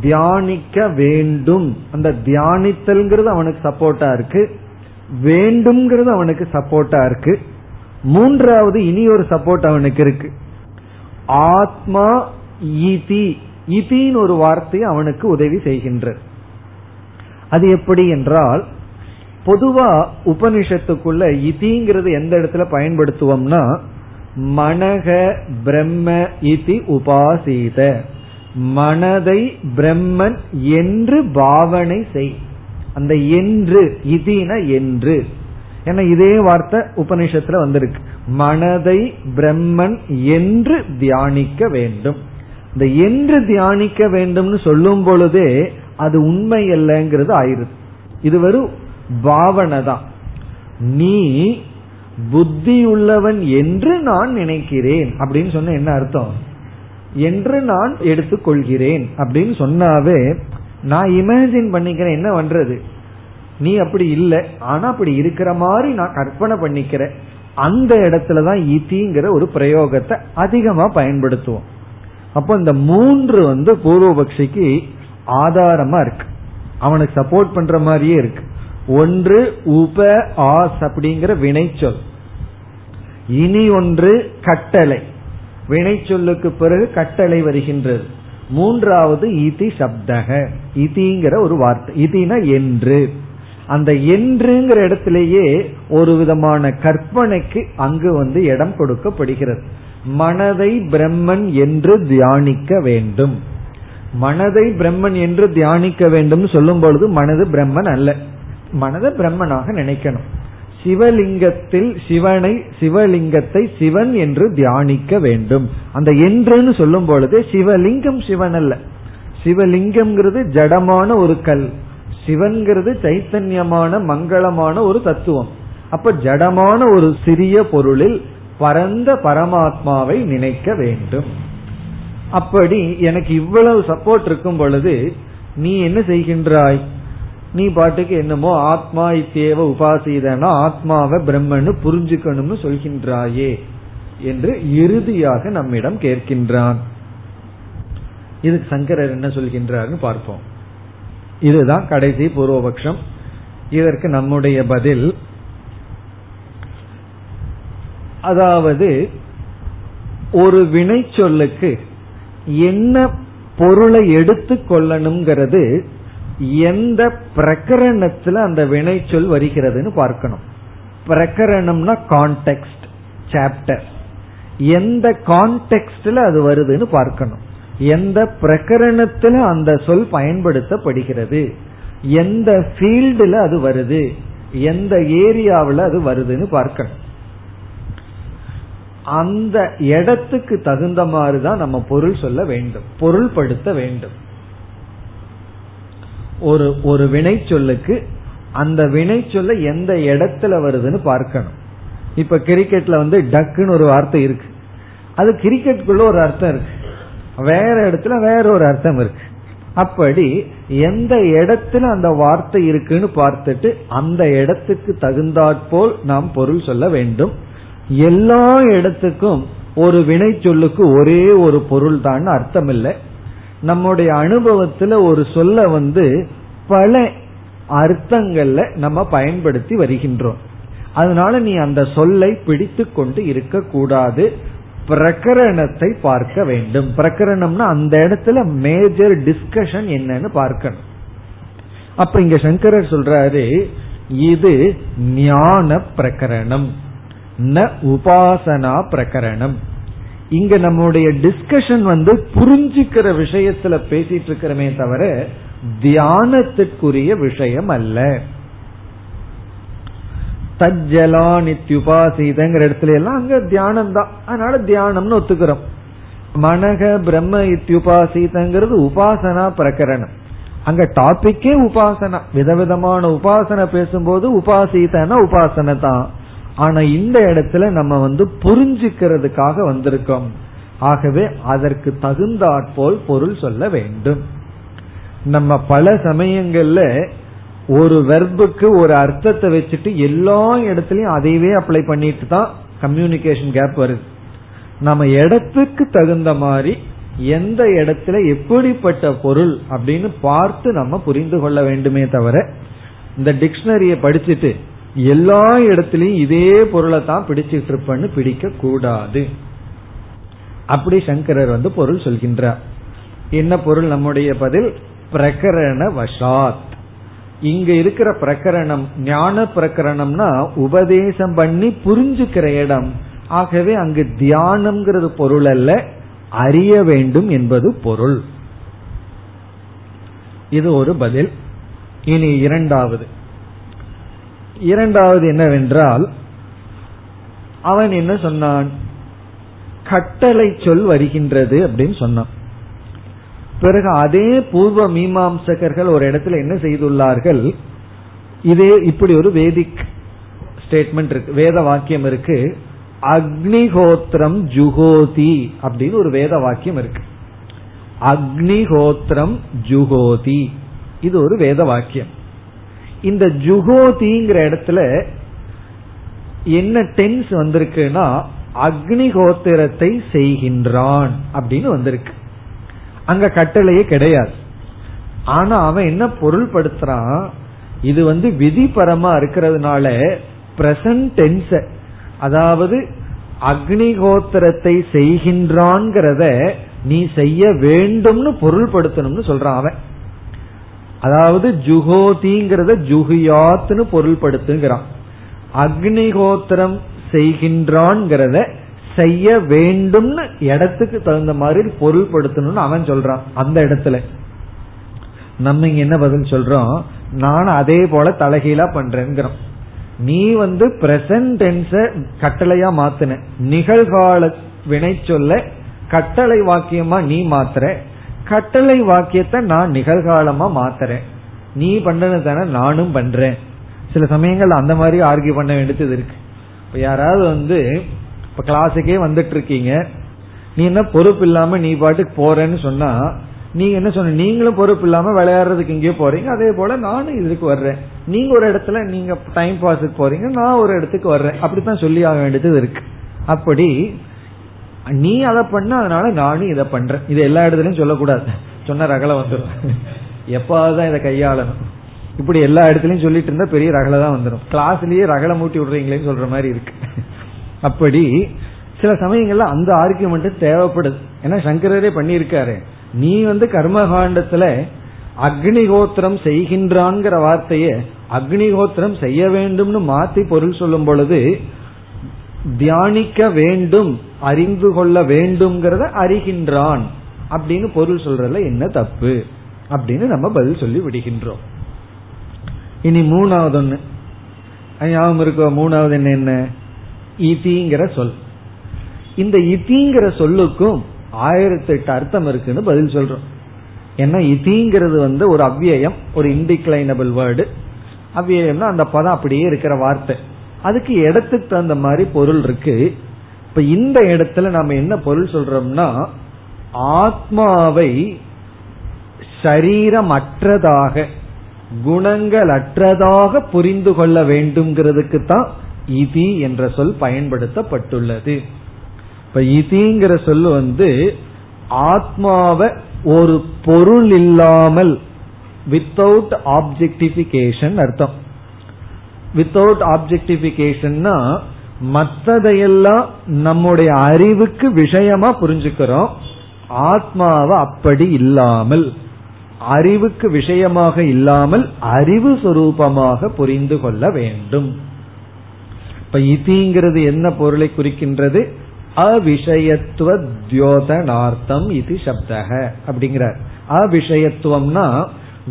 தியானிக்க வேண்டும். அந்த தியானித்தல்ங்கிறது அவனுக்கு சப்போர்ட்டா இருக்கு. வேண்டும்ங்கிறது அவனுக்கு சப்போர்ட்டா இருக்கு. மூன்றாவது இனி ஒரு சப்போர்ட் அவனுக்கு இருக்கு. ஆத்மா இதி இதின்னு ஒரு வார்த்தை அவனுக்கு உதவி செய்கின்றது. அது எப்படி என்றால் பொதுவா உபனிஷத்துக்குள்ள இதிங்கிறது எந்த இடத்துல பயன்படுத்துவோம்னா மனக பிரம்ம இதி உபாசீத. மனதை பிரம்மன் என்று பாவனை செய். அந்த என்று இதின என்று. ஏன்னா இதே வார்த்தை உபனிஷத்துல வந்திருக்கு. மனதை பிரம்மன் என்று தியானிக்க வேண்டும். இந்த என்று தியானிக்க வேண்டும்னு சொல்லும் பொழுதே அது உண்மை இல்லைங்கிறது ஆயிருது இது வெறும் பாவனை தான். நீ புத்தியுள்ளவன் என்று நான் நினைக்கிறேன். அப்படின்னு சொன்ன என்ன அர்த்தம்? என்று நான் எடுத்துக்கொள்கிறேன். அப்படின்னு சொன்னாவே நான் இமேஜின் பண்ணிக்கிறேன். என்ன பண்றது? நீ அப்படி இல்லை. ஆனா அப்படி இருக்கிற மாதிரி நான் கற்பனை பண்ணிக்கிறேன். அந்த இடத்துலதான் இதிங்கிற ஒரு பிரயோகத்தை அதிகமா பயன்படுத்துவோம். அப்போ இந்த மூன்று வந்து பூர்வபக்ஷிக்கு ஆதாரமா இருக்கு. அவனுக்கு சப்போர்ட் பண்ற மாதிரியே இருக்கு. ஒன்று உப ஆஸ் அப்படிங்கிற வினைச்சொல். இனி ஒன்று கட்டளை. வினைச்சொல்லுக்கு பிறகு கட்டளை வருகின்றது. மூன்றாவது இதி சப்தக. இதிங்கிற ஒரு வார்த்தை. இதினா என்று. அந்த என்றுங்கிற இடத்திலேயே ஒரு விதமான கற்பனைக்கு அங்கு வந்து இடம் கொடுக்கப்படுகிறது. மனதை பிரம்மன் என்று தியானிக்க வேண்டும். மனதை பிரம்மன் என்று தியானிக்க வேண்டும் சொல்லும் பொழுது மனது பிரம்மன் அல்ல. மனதை பிரம்மனாக நினைக்கணும். சிவலிங்கத்தில் சிவனை சிவலிங்கத்தை சிவன் என்று தியானிக்க வேண்டும். அந்த என்றுன்னு சொல்லும் பொழுது சிவலிங்கம் சிவன் அல்ல. சிவலிங்கம்ங்கிறது ஜடமான ஒரு கல். சிவன்கிறது சைத்தன்யமான மங்களமான ஒரு தத்துவம். அப்ப ஜடமான ஒரு சிறிய பொருளில் பரந்த பரமாத்மாவை நினைக்க வேண்டும். அப்படி எனக்கு இவ்வளவு சப்போர்ட் இருக்கும் பொழுது நீ என்ன செய்கின்றாய்? நீ பாட்டுக்கு என்னமோ ஆத்மா இத்தேவ உபாசிதனா ஆத்மாவை பிரம்மன்னு புரிஞ்சுக்கணும்னு சொல்கின்றாயே என்று இறுதியாக நம்மிடம் கேட்கின்றான். இதுக்கு சங்கரர் என்ன சொல்கின்றார்னு பார்ப்போம். இதுதான் கடைசி பூர்வபக்ஷம். இதற்கு நம்முடைய பதில். அதாவது ஒரு வினை சொல்லுக்கு என்ன பொருளை எடுத்துக்கொள்ளணுங்கிறது எந்த பிரகரணத்துல அந்த வினை சொல் வருகிறதுன்னு பார்க்கணும். பிரகரணம்னா கான்டெக்ட் சாப்டர் எந்த கான்டெக்ட்ல அது வருதுன்னு பார்க்கணும். எந்த பிரகரணத்துல அந்த சொல் பயன்படுத்தப்படுகிறது? எந்த ஃபீல்டுல அது வருது? எந்த ஏரியாவில் அது வருதுன்னு பார்க்கணும். அந்த இடத்துக்கு தகுந்த மாதிரி தான் நம்ம பொருள் சொல்ல வேண்டும். பொருள்படுத்த வேண்டும். ஒரு ஒரு வினை சொல்லுக்கு அந்த வினை சொல்ல எந்த இடத்துல வருதுன்னு பார்க்கணும். இப்ப கிரிக்கெட்ல வந்து டக்குன்னு ஒரு வார்த்தை இருக்கு. அது கிரிக்கெட்டுக்குள்ள ஒரு அர்த்தம் இருக்கு. வேற இடத்துல வேற ஒரு அர்த்தம் இருக்கு. அப்படி எந்த இடத்துல அந்த வார்த்தை இருக்குன்னு பார்த்துட்டு அந்த இடத்துக்கு தகுந்தாற்போல் நாம் பொருள் சொல்ல வேண்டும். எல்லா இடத்துக்கும் ஒரு வினை சொல்லுக்கு ஒரே ஒரு பொருள் தான் அர்த்தம் இல்லை நம்முடைய அனுபவத்துல ஒரு சொல்ல வந்து பல அர்த்தங்கள்ல நம்ம பயன்படுத்தி வருகின்றோம். அதனால நீ அந்த சொல்லை பிடித்து கொண்டு இருக்க கூடாது பிரகரணத்தை பார்க்க வேண்டும். பிரகரணம்னா அந்த இடத்துல மேஜர் டிஸ்கஷன் என்னன்னு பார்க்கணும். அப்ப இங்க சங்கரர் சொல்றாரு இது ஞான பிரகரணம் ந உபாசனா பிரகரணம். இங்க நம்முடைய டிஸ்கஷன் வந்து புரிஞ்சுக்கிற விஷயத்துல பேசிட்டு இருக்கிறமே தவிர தியானத்துக்குரிய விஷயம் அல்ல. தஜ்ஜலா நித்யுபாசிதங்கிற இடத்துல எல்லாம் அங்க தியானம் தான் அதனால தியானம்னு ஒத்துக்கிறோம். மனக பிரம்ம இத்யுபாசிதங்கிறது உபாசனா பிரகரணம். அங்க டாபிக்கே உபாசனா. விதவிதமான உபாசனை பேசும்போது உபாசிதனா உபாசனை தான் ஆனா இந்த இடத்துல நம்ம வந்து புரிஞ்சுக்கிறதுக்காக வந்திருக்கோம். ஆகவே அதற்கு தகுந்தாற்போல் பொருள் சொல்ல வேண்டும். நம்ம பல சமயங்கள்ல ஒரு வெர்புக்கு ஒரு அர்த்தத்தை வச்சுட்டு எல்லா இடத்துலயும் அதையவே அப்ளை பண்ணிட்டு தான் கம்யூனிகேஷன் கேப் வருது. நம்ம இடத்துக்கு தகுந்த மாதிரி எந்த இடத்துல எப்படிப்பட்ட பொருள் அப்படின்னு பார்த்து நம்ம புரிந்து கொள்ள வேண்டுமே தவிர இந்த டிக்ஷனரியை படிச்சுட்டு எல்லா இடத்துலயும் இதே பொருளை தான் பிடிச்சிட்டு இருப்பன்னு பிடிக்க கூடாது. அப்படி சங்கரர் வந்து பொருள் சொல்கின்றார். என்ன பொருள்? நம்முடைய பதில் பிரகரண வசாத். இங்க இருக்கிற பிரகரணம் ஞான பிரகரணம்னா உபதேசம் பண்ணி புரிஞ்சுக்கிற இடம். ஆகவே அங்கு தியானம்ங்கிறது பொருள் அல்ல அறிய வேண்டும் என்பது பொருள். இது ஒரு பதில். இனி இரண்டாவது. இரண்டாவது என்னவென்றால் அவன் என்ன சொன்னான்? கட்டளை சொல் வருகின்றது அப்படின்னு சொன்னான். பிறகு அதே பூர்வ மீமாம்சகர்கள் ஒரு இடத்துல என்ன செய்துள்ளார்கள்? இதே இப்படி ஒரு வேதிக் ஸ்டேட்மெண்ட் இருக்கு வேத வாக்கியம் இருக்கு. அக்னிஹோத்திரம் ஜுகோதி அப்படின்னு ஒரு வேத வாக்கியம் இருக்கு. அக்னிஹோத்திரம் ஜுகோதி இது ஒரு வேத வாக்கியம். இந்த ஜுகோதிங்கிற இடத்துல என்ன டென்ஸ் வந்திருக்குன்னா அக்னிஹோத்திரத்தை செய்கின்றான் அப்படின்னு வந்திருக்கு. அங்க கட்டளையே கிடையாது. ஆனா அவன் என்ன பொருள்படுத்துறான்? இது வந்து விதிபரமா இருக்கிறதுனால பிரசன்ட் டென்ஸ் அதாவது அக்னிகோத்திரத்தை செய்கின்றான்ங்கிறத நீ செய்ய வேண்டும்னு பொருள்படுத்தணும்னு சொல்றான் அவன். அதாவது ஜுகோதிங்கிறத ஜுகியாத்னு பொருள்படுத்துங்கிறான். அக்னிகோத்திரம் செய்கின்றான்ங்கிறத செய்ய வேண்டும்னு இடத்துக்கு தகுந்த மாதிரி பொருள்படுத்தணும்னு அவன் சொல்றான் அந்த இடத்துல. நம்ம இங்க என்ன பதில் சொல்றோம்? நான் அதே போல தலைகீழா பண்றேங்கிறோம் நீ வந்து பிரசன்ட் டென்ஸ கட்டளையா மாத்தின. நிகழ்கால வினை சொல்ல கட்டளை வாக்கியமா நீ மாத்துற. கட்டளை வாக்கியத்தை நான் நிகழ்காலமா மாத்துறேன். நீ பண்றது தானே நானும் பண்றேன். சில சமயங்கள் அந்த மாதிரி ஆர்கியூ பண்ண வேண்டியது இருக்கு. இப்ப யாராவது வந்து இப்ப கிளாஸுக்கே வந்துட்டு இருக்கீங்க நீ என்ன பொறுப்பு இல்லாம நீ பாட்டுக்கு போறேன்னு சொன்னா நீ என்ன சொன்ன நீங்களும் பொறுப்பு இல்லாம விளையாடுறதுக்கு இங்கேயோ போறீங்க. அதே போல நானும் இதுக்கு வர்றேன். நீங்க ஒரு இடத்துல நீங்க டைம் பாஸுக்கு போறீங்க நான் ஒரு இடத்துக்கு வர்றேன். அப்படித்தான் சொல்லி ஆக வேண்டியது இருக்கு. அப்படி நீ அதை பண்ண அதனால நானும் இதை பண்றேன். இது எல்லா இடத்துலயும் சொல்லக்கூடாது. சொன்ன ரகலை வந்துடும் எப்பாவதுதான் இதை கையாளணும். இப்படி எல்லா இடத்துலயும் சொல்லிட்டு இருந்தா பெரிய ரகலை தான் வந்துடும் கிளாஸ்லயே ரகலை மூட்டி விடுறீங்களேன்னு சொல்ற மாதிரி இருக்கு. அப்படி சில சமயங்கள்ல அந்த ஆர்குமெண்ட் தேவைப்படுது. ஏன்னா சங்கரரே பண்ணியிருக்காரு. நீ வந்து கர்மகாண்டத்துல அக்னிகோத்திரம் செய்கின்றான்ங்கிற வார்த்தைய அக்னிகோத்திரம் செய்ய வேண்டும்னு மாத்தி பொருள் சொல்லும் பொழுது தியானிக்க வேண்டும் அறிந்து கொள்ள வேண்டும்ங்கிறத அறிகின்றான். அப்படின்னு பொருள் சொல்றதுல என்ன தப்பு? அப்படின்னு நம்ம பதில் சொல்லி விடுகின்றோம். இனி மூணாவது ஒண்ணு ஞாபகம் இருக்கோ? மூணாவது என்ன என்ன? இதிங்கிற சொல். இந்த இதிங்கிற சொல்லுக்கும் ஆயிரத்தி எட்டு அர்த்தம் இருக்குன்னு பதில் சொல்றோம். ஏன்னா இதிங்கிறது வந்து ஒரு அவ்வியம் ஒரு இன்டிக்ளைனபிள் வேர்டு அவ்வியம்னா அந்த பதம் அப்படியே இருக்கிற வார்த்தை. அதுக்கு இடத்துக்கு தகுந்த மாதிரி பொருள் இருக்கு. இப்ப இந்த இடத்துல நம்ம என்ன பொருள் சொல்றோம்னா ஆத்மாவை சரீரமற்றதாக குணங்களற்றதாக புரிந்து கொள்ள வேண்டும்ங்கிறதுக்கு தான் இதி என்ற சொல் பயன்படுத்தப்பட்டுள்ளது. இப்ப இதிங்கிற சொல் வந்து ஆத்மாவை ஒரு பொருள் இல்லாமல் வித்தவுட் ஆப்ஜெக்டிபிகேஷன் அர்த்தம். வித்தவுட் ஆப்ஜெக்டிபிகேஷன்னா மற்றதையெல்லாம் நம்முடைய அறிவுக்கு விஷயமா புரிஞ்சுக்கிறோம். ஆத்மாவை அப்படி இல்லாமல் அறிவுக்கு விஷயமாக இல்லாமல் அறிவு சுரூபமாக புரிந்து கொள்ள வேண்டும். இப்ப இதிங்கிறது என்ன பொருளை குறிக்கின்றது? அவிஷயத்துவ தியோதனார்த்தம் இது சப்தக அப்படிங்கிறார். அவிஷயத்துவம்னா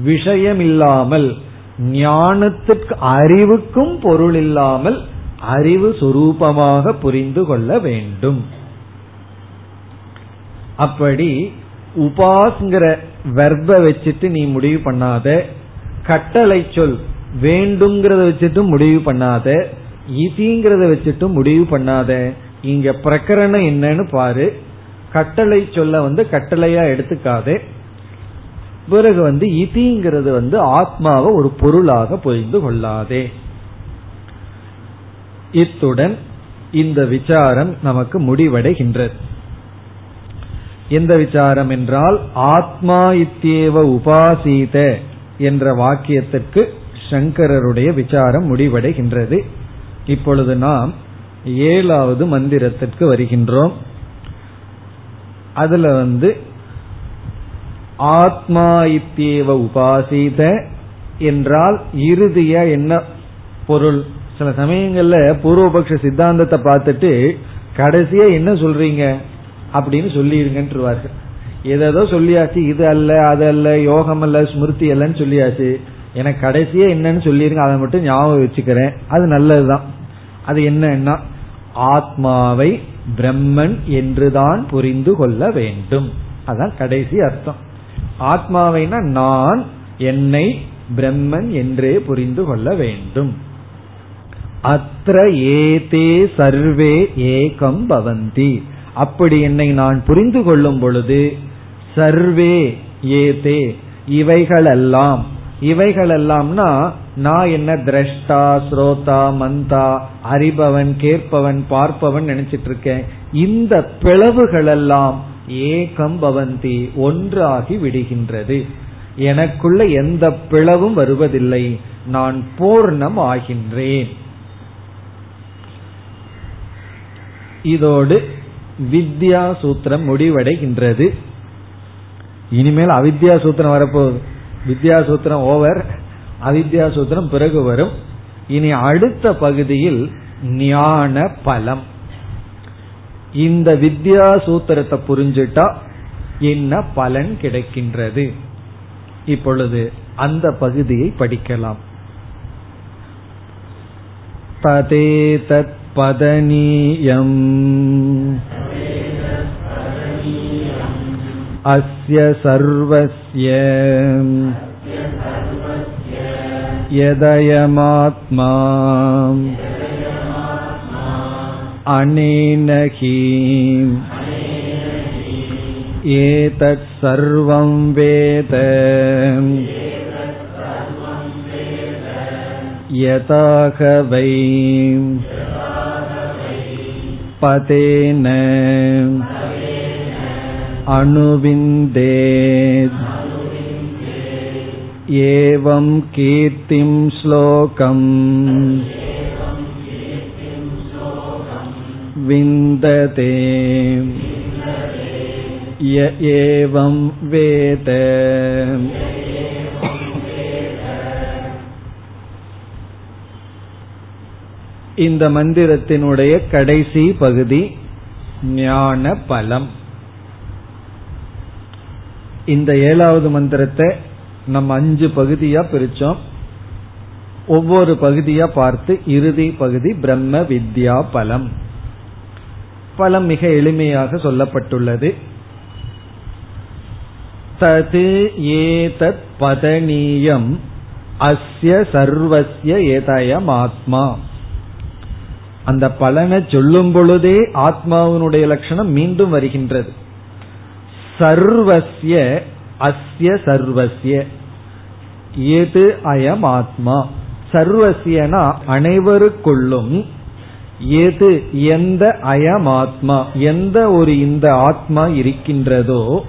விஷயம் இல்லாமல் ஞானத்திற்கு அறிவுக்கும் பொருள் இல்லாமல் அறிவு சுரூபமாக புரிந்து கொள்ள வேண்டும். அப்படி உபாஸ்ங்கிற வெர்ப வச்சுட்டு நீ முடிவு பண்ணாத கட்டளை சொல் வேண்டும்ங்கிறத வச்சுட்டு முடிவு பண்ணாத இதிங்கிறத வச்சுட்டு முடிவு பண்ணாத. இங்க பிரகரணம் என்னன்னு பாரு. கட்டளை சொல்ல வந்து கட்டளையா எடுத்துக்காதே. பிறகு வந்து இதிங்கிறது வந்து ஆத்மாவை ஒரு பொருளாக புரிந்து கொள்ளாதே. இத்துடன் இந்த விசாரம் நமக்கு முடிவடைகின்றது. எந்த விசாரம் என்றால் ஆத்மா இத்தியேவ உபாசீத என்ற வாக்கியத்திற்கு சங்கரருடைய விசாரம் முடிவடைகின்றது. இப்பொழுது நாம் ஏழாவது மந்திரத்திற்கு வருகின்றோம். அதுல வந்து ஆத்மா இத்தியேவ உபாசித என்றால் இறுதியா என்ன பொருள்? சில சமயங்கள்ல பூர்வபக்ஷ சித்தாந்தத்தை பார்த்துட்டு கடைசியா என்ன சொல்றீங்க? அப்படின்னு சொல்லிருங்கன்றுவார்கள். ஏதோ சொல்லியாச்சு இது அல்ல அது அல்ல யோகம் அல்ல ஸ்மிருதி அல்லன்னு சொல்லியாச்சு. எனக்கு கடைசியே என்னன்னு சொல்லிருங்க அதை மட்டும் ஞாபகம் வச்சுக்கிறேன். அது நல்லதுதான். அது என்னன்னா ஆத்மாவை பிரம்மன் என்றுதான் புரிந்து கொள்ள வேண்டும். அதான் கடைசி அர்த்தம். ஆத்மாவைனா நான் என்னை பிரம்மன் என்றே புரிந்து கொள்ள வேண்டும். அத்த ஏதே சர்வே ஏகம் பவந்தி. அப்படி என்னை நான் புரிந்து கொள்ளும் பொழுது சர்வே ஏதே இவைகளெல்லாம் இவைகளெல்லாம்னா நான் என்ன திரஷ்டா ஸ்ரோதா மந்தா அறிபவன் கேட்பவன் பார்ப்பவன் நினைச்சிட்டு இருக்கேன் இந்த பிளவுகளெல்லாம் ஏகம் பவந்தி ஒன்றாகி விடுகின்றது. எனக்குள்ள எந்த பிளவும் வருவதில்லை. நான் பூர்ணம் ஆகின்றேன். இதோடு வித்யா சூத்திரம் முடிவடைகின்றது. இனிமேல் அவித்யா சூத்திரம் வரப்போகுது. வித்யா சூத்திரம் ஓவர் அவித்யா சூத்திரம் பிறகு வரும். இனி அடுத்த பகுதியில் ஞான பலம். இந்த வித்யா சூத்திரத்தை புரிஞ்சுட்டா என்ன பலன் கிடைக்கின்றது? இப்பொழுது அந்த பகுதியை படிக்கலாம். ததேதத் अस्य सर्वस्य यदयमात्मा अनेन हि एतत् सर्वं वेद यताह वै पतेन अनुविन्देत् एवं कीर्तिं श्लोकम् विन्दते य एवं वेद இந்த மந்திரத்தினுடைய கடைசி பகுதி ஞான பலம் இந்த ஏழாவது மந்திரத்தை நம்ம அஞ்சு பகுதியா பிரிச்சோம். ஒவ்வொரு பகுதியா பார்த்து இறுதி பகுதி பிரம்ம வித்யா பலம். பலம் மிக எளிமையாக சொல்லப்பட்டுள்ளது. தது ஏதத் பதனீயம் அஸ்ய சர்வசிய ஏதயம் ஆத்மா அந்த பலனை சொல்லும் பொழுதே ஆத்மாவினுடைய லட்சணம் மீண்டும் வருகின்றது. சர்வசிய அஸ்ய சர்வசிய எது அயம் ஆத்மா? சர்வசியனா அனைவருக்குள்ளும் எது எந்த அயம் ஆத்மா? எந்த ஒரு இந்த ஆத்மா இருக்கின்றதோ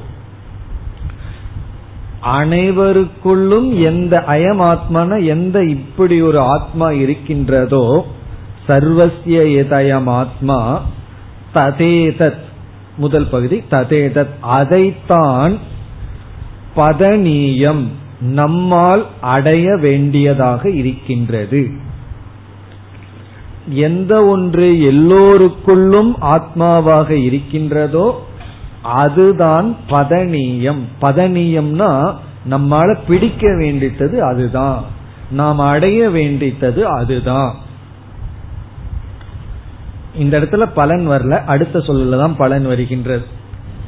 அனைவருக்குள்ளும் எந்த அயம் ஆத்மான எந்த இப்படி ஒரு ஆத்மா இருக்கின்றதோ சர்வசிய எதயம் ஆத்மா ததேதத் முதல் பகுதி ததேதத் அதைத்தான் பதனீயம் நம்மால் அடைய வேண்டியதாக இருக்கின்றது. எந்த ஒன்று எல்லோருக்குள்ளும் ஆத்மாவாக இருக்கின்றதோ அதுதான் பதனீயம் பதனீயம்னா நம்மால பிடிக்க வேண்டித்தது அதுதான். நாம் அடைய வேண்டித்தது அதுதான். இந்த இடத்துல பலன் வரல. அடுத்த சொல்லல தான் பலன் வருகின்றது.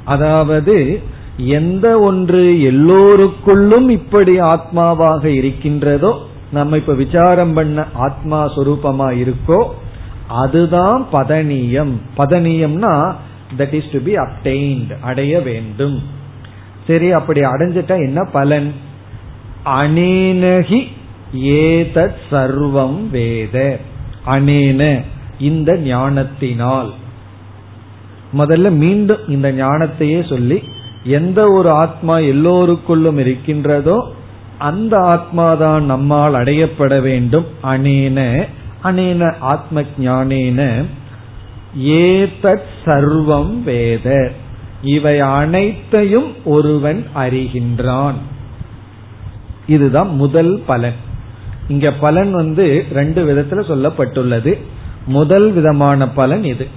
அதாவது எந்த ஒன்று எல்லோருக்குள்ளும் இப்படி ஆத்மாவாக இருக்கின்றதோ நம்ம இப்ப விசாரம் பண்ண ஆத்மா சொரூபமா இருக்கோ அதுதான் பதனியம். பதனியம்னா that is to be obtained அடைய வேண்டும். சரி அப்படி அடைஞ்சிட்டா என்ன பலன்? அனேனகி ஏதத் சர்வம் வேத. அனேன இந்த ஞானத்தினால். முதல்ல மீண்டும் இந்த ஞானத்தையே சொல்லி எந்த ஒரு ஆத்மா எல்லோருக்குள்ளும் இருக்கின்றதோ அந்த ஆத்மாதான் நம்மால் அடையப்பட வேண்டும். அனேன அனேன ஆத்ம ஞானேன ஏதத் சர்வம் வேத. இவை அனைத்தையும் ஒருவன் அறிகின்றான். இதுதான் முதல் பலன். இங்க பலன் வந்து ரெண்டு விதத்துல சொல்லப்பட்டுள்ளது. முதல் விதமான பலன் இது.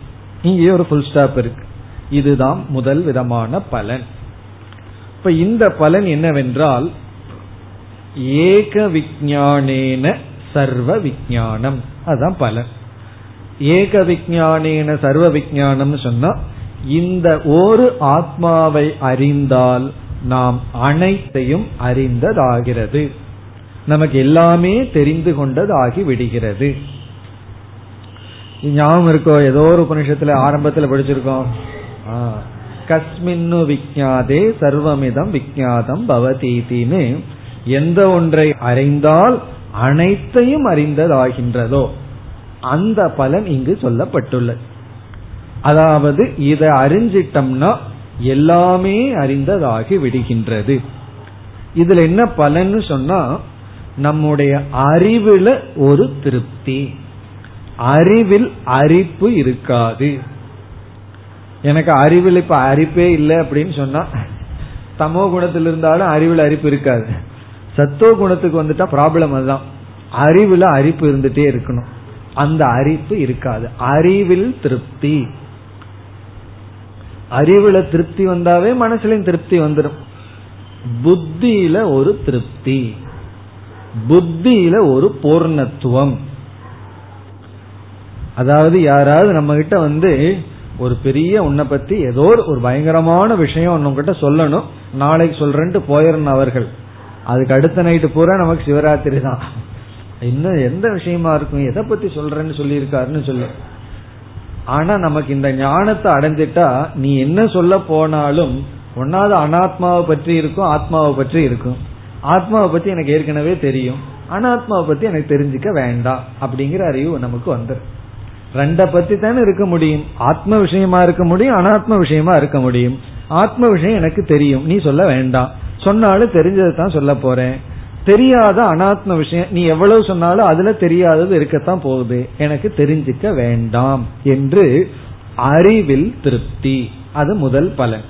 இங்கே ஒரு ஃபுல் ஸ்டாப் இருக்கு. இதுதான் முதல் விதமான பலன். இப்ப இந்த பலன் என்னவென்றால் ஏக விஜானேன சர்வ விஜானம் அதுதான் பலன். ஏக விஜானேன சர்வ விஜானம் சொன்னா இந்த ஒரு ஆத்மாவை அறிந்தால் நாம் அனைத்தையும் அறிந்ததாகிறது. நமக்கு எல்லாமே தெரிந்து கொண்டதாகி விடுகிறது. ஞாபகம் இருக்கோ? ஏதோ ஒரு உபனிஷத்துல ஆரம்பத்துல படிச்சிருக்கோம். கஸ்மின்னு விஜாதே சர்வமிதம் விஜாதம் பவதீதின்னு. எந்த ஒன்றை அறிந்தால் அனைத்தையும் அறிந்ததாகின்றதோ? அந்த பலன் இங்கு சொல்லப்பட்டுள்ளது. அதாவது இதை அறிஞ்சிட்டம்னா எல்லாமே அறிந்ததாகி விடுகின்றது. இதுல என்ன பலன்னு சொன்னா நம்முடைய அறிவுல ஒரு திருப்தி. அறிவில் அரிப்பு இருக்காது. எனக்கு அறிவில் இப்ப அரிப்பே இல்லை அப்படின்னு சொன்னா தமோ குணத்தில் இருந்தாலும் அறிவில் அரிப்பு இருக்காது. சத்துவ குணத்துக்கு வந்துட்டா ப்ராப்ளம் அதுதான். அறிவுல அரிப்பு இருந்துட்டே இருக்கணும். அந்த அரிப்பு இருக்காது. அறிவில் திருப்தி. அறிவுல திருப்தி வந்தாவே மனசுலயும் திருப்தி வந்துடும் புத்தியில ஒரு திருப்தி. புத்தியில ஒரு பூர்ணத்துவம். அதாவது யாராவது நம்ம கிட்ட வந்து ஒரு பெரிய உன்னை பத்தி ஏதோ ஒரு பயங்கரமான விஷயம் உன்கிட்ட சொல்லணும். நாளைக்கு சொல்றேன்ட்டு போயிடணும் அவர்கள். அதுக்கு அடுத்த நைட்டு பூரா நமக்கு சிவராத்திரி தான். இன்னும் எந்த விஷயமா இருக்கும்? எதை பத்தி சொல்றேன்னு சொல்லியிருக்காருன்னு சொல்லு. ஆனா நமக்கு இந்த ஞானத்தை அடைஞ்சிட்டா நீ என்ன சொல்ல போனாலும் ஒன்னாவது அனாத்மாவை பற்றி இருக்கும் ஆத்மாவை பற்றி இருக்கும். ஆத்மாவை பத்தி எனக்கு ஏற்கனவே தெரியும். அனாத்மாவை பத்தி எனக்கு தெரிஞ்சுக்க வேண்டாம். அப்படிங்கிற அறிவு நமக்கு வந்துடும் ரெண்ட பத்தி தானே இருக்க முடியும். ஆத்ம விஷயமா இருக்க முடியும் அனாத்ம விஷயமா இருக்க முடியும். ஆத்ம விஷயம் எனக்கு தெரியும். நீ சொல்ல வேண்டாம். சொன்னாலும் தெரிஞ்சதை தான் சொல்ல போறேன். தெரியாத அனாத்ம விஷயம் நீ எவ்வளவு சொன்னாலும் அதுல தெரியாதது இருக்கத்தான் போகுது. எனக்கு தெரிஞ்சுக்க வேண்டாம் என்று அறிவில் திருப்தி. அது முதல் பலன்.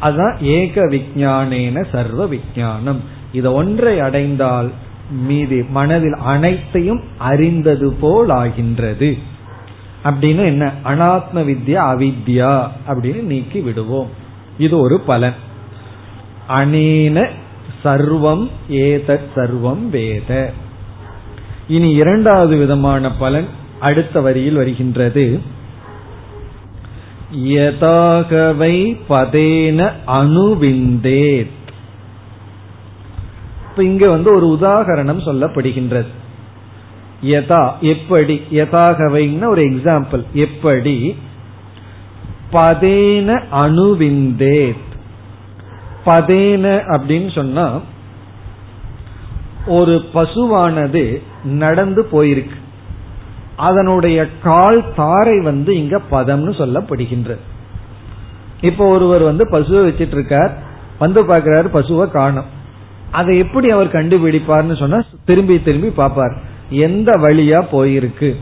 அதுதான் ஏக விஜானேன சர்வ விஜானம் இதை ஒன்றை அடைந்தால் மீது மனதில் அனைத்தையும் அறிந்தது போல் ஆகின்றது அப்படின்னு என்ன? அனாத்ம வித்யா அவித்யா அப்படின்னு நீக்கி விடுவோம். இது ஒரு பலன். அனேன சர்வம் ஏதத் சர்வம் வேத. இனி இரண்டாவது விதமான பலன் அடுத்த வரியில் வருகின்றது. யதாகவை பதேன அணுவிந்தேத். இப்ப இங்க வந்து ஒரு உதாகரணம் சொல்லப்படுகின்றது. யதா எப்படி? யதாகவைன்னா ஒரு எக்ஸாம்பிள் எப்படி? பதேன அணுவிந்தேத். பதேன அப்படின்னு சொன்னா ஒரு பசுவானது நடந்து போயிருக்கு. அதனுடைய கால் தாரை வந்து இங்க பதம்னு சொல்லப்படுகின்றது. இப்போ ஒருவர் வந்து பசுவை வச்சிட்டு இருக்கார் வந்து பாக்குறாரு பசுவை காணும். அதை எப்படி அவர் கண்டுபிடிப்பார்னு சொன்னா திரும்பி திரும்பி பார்ப்பார். எந்த வழியா போயிருக்கு?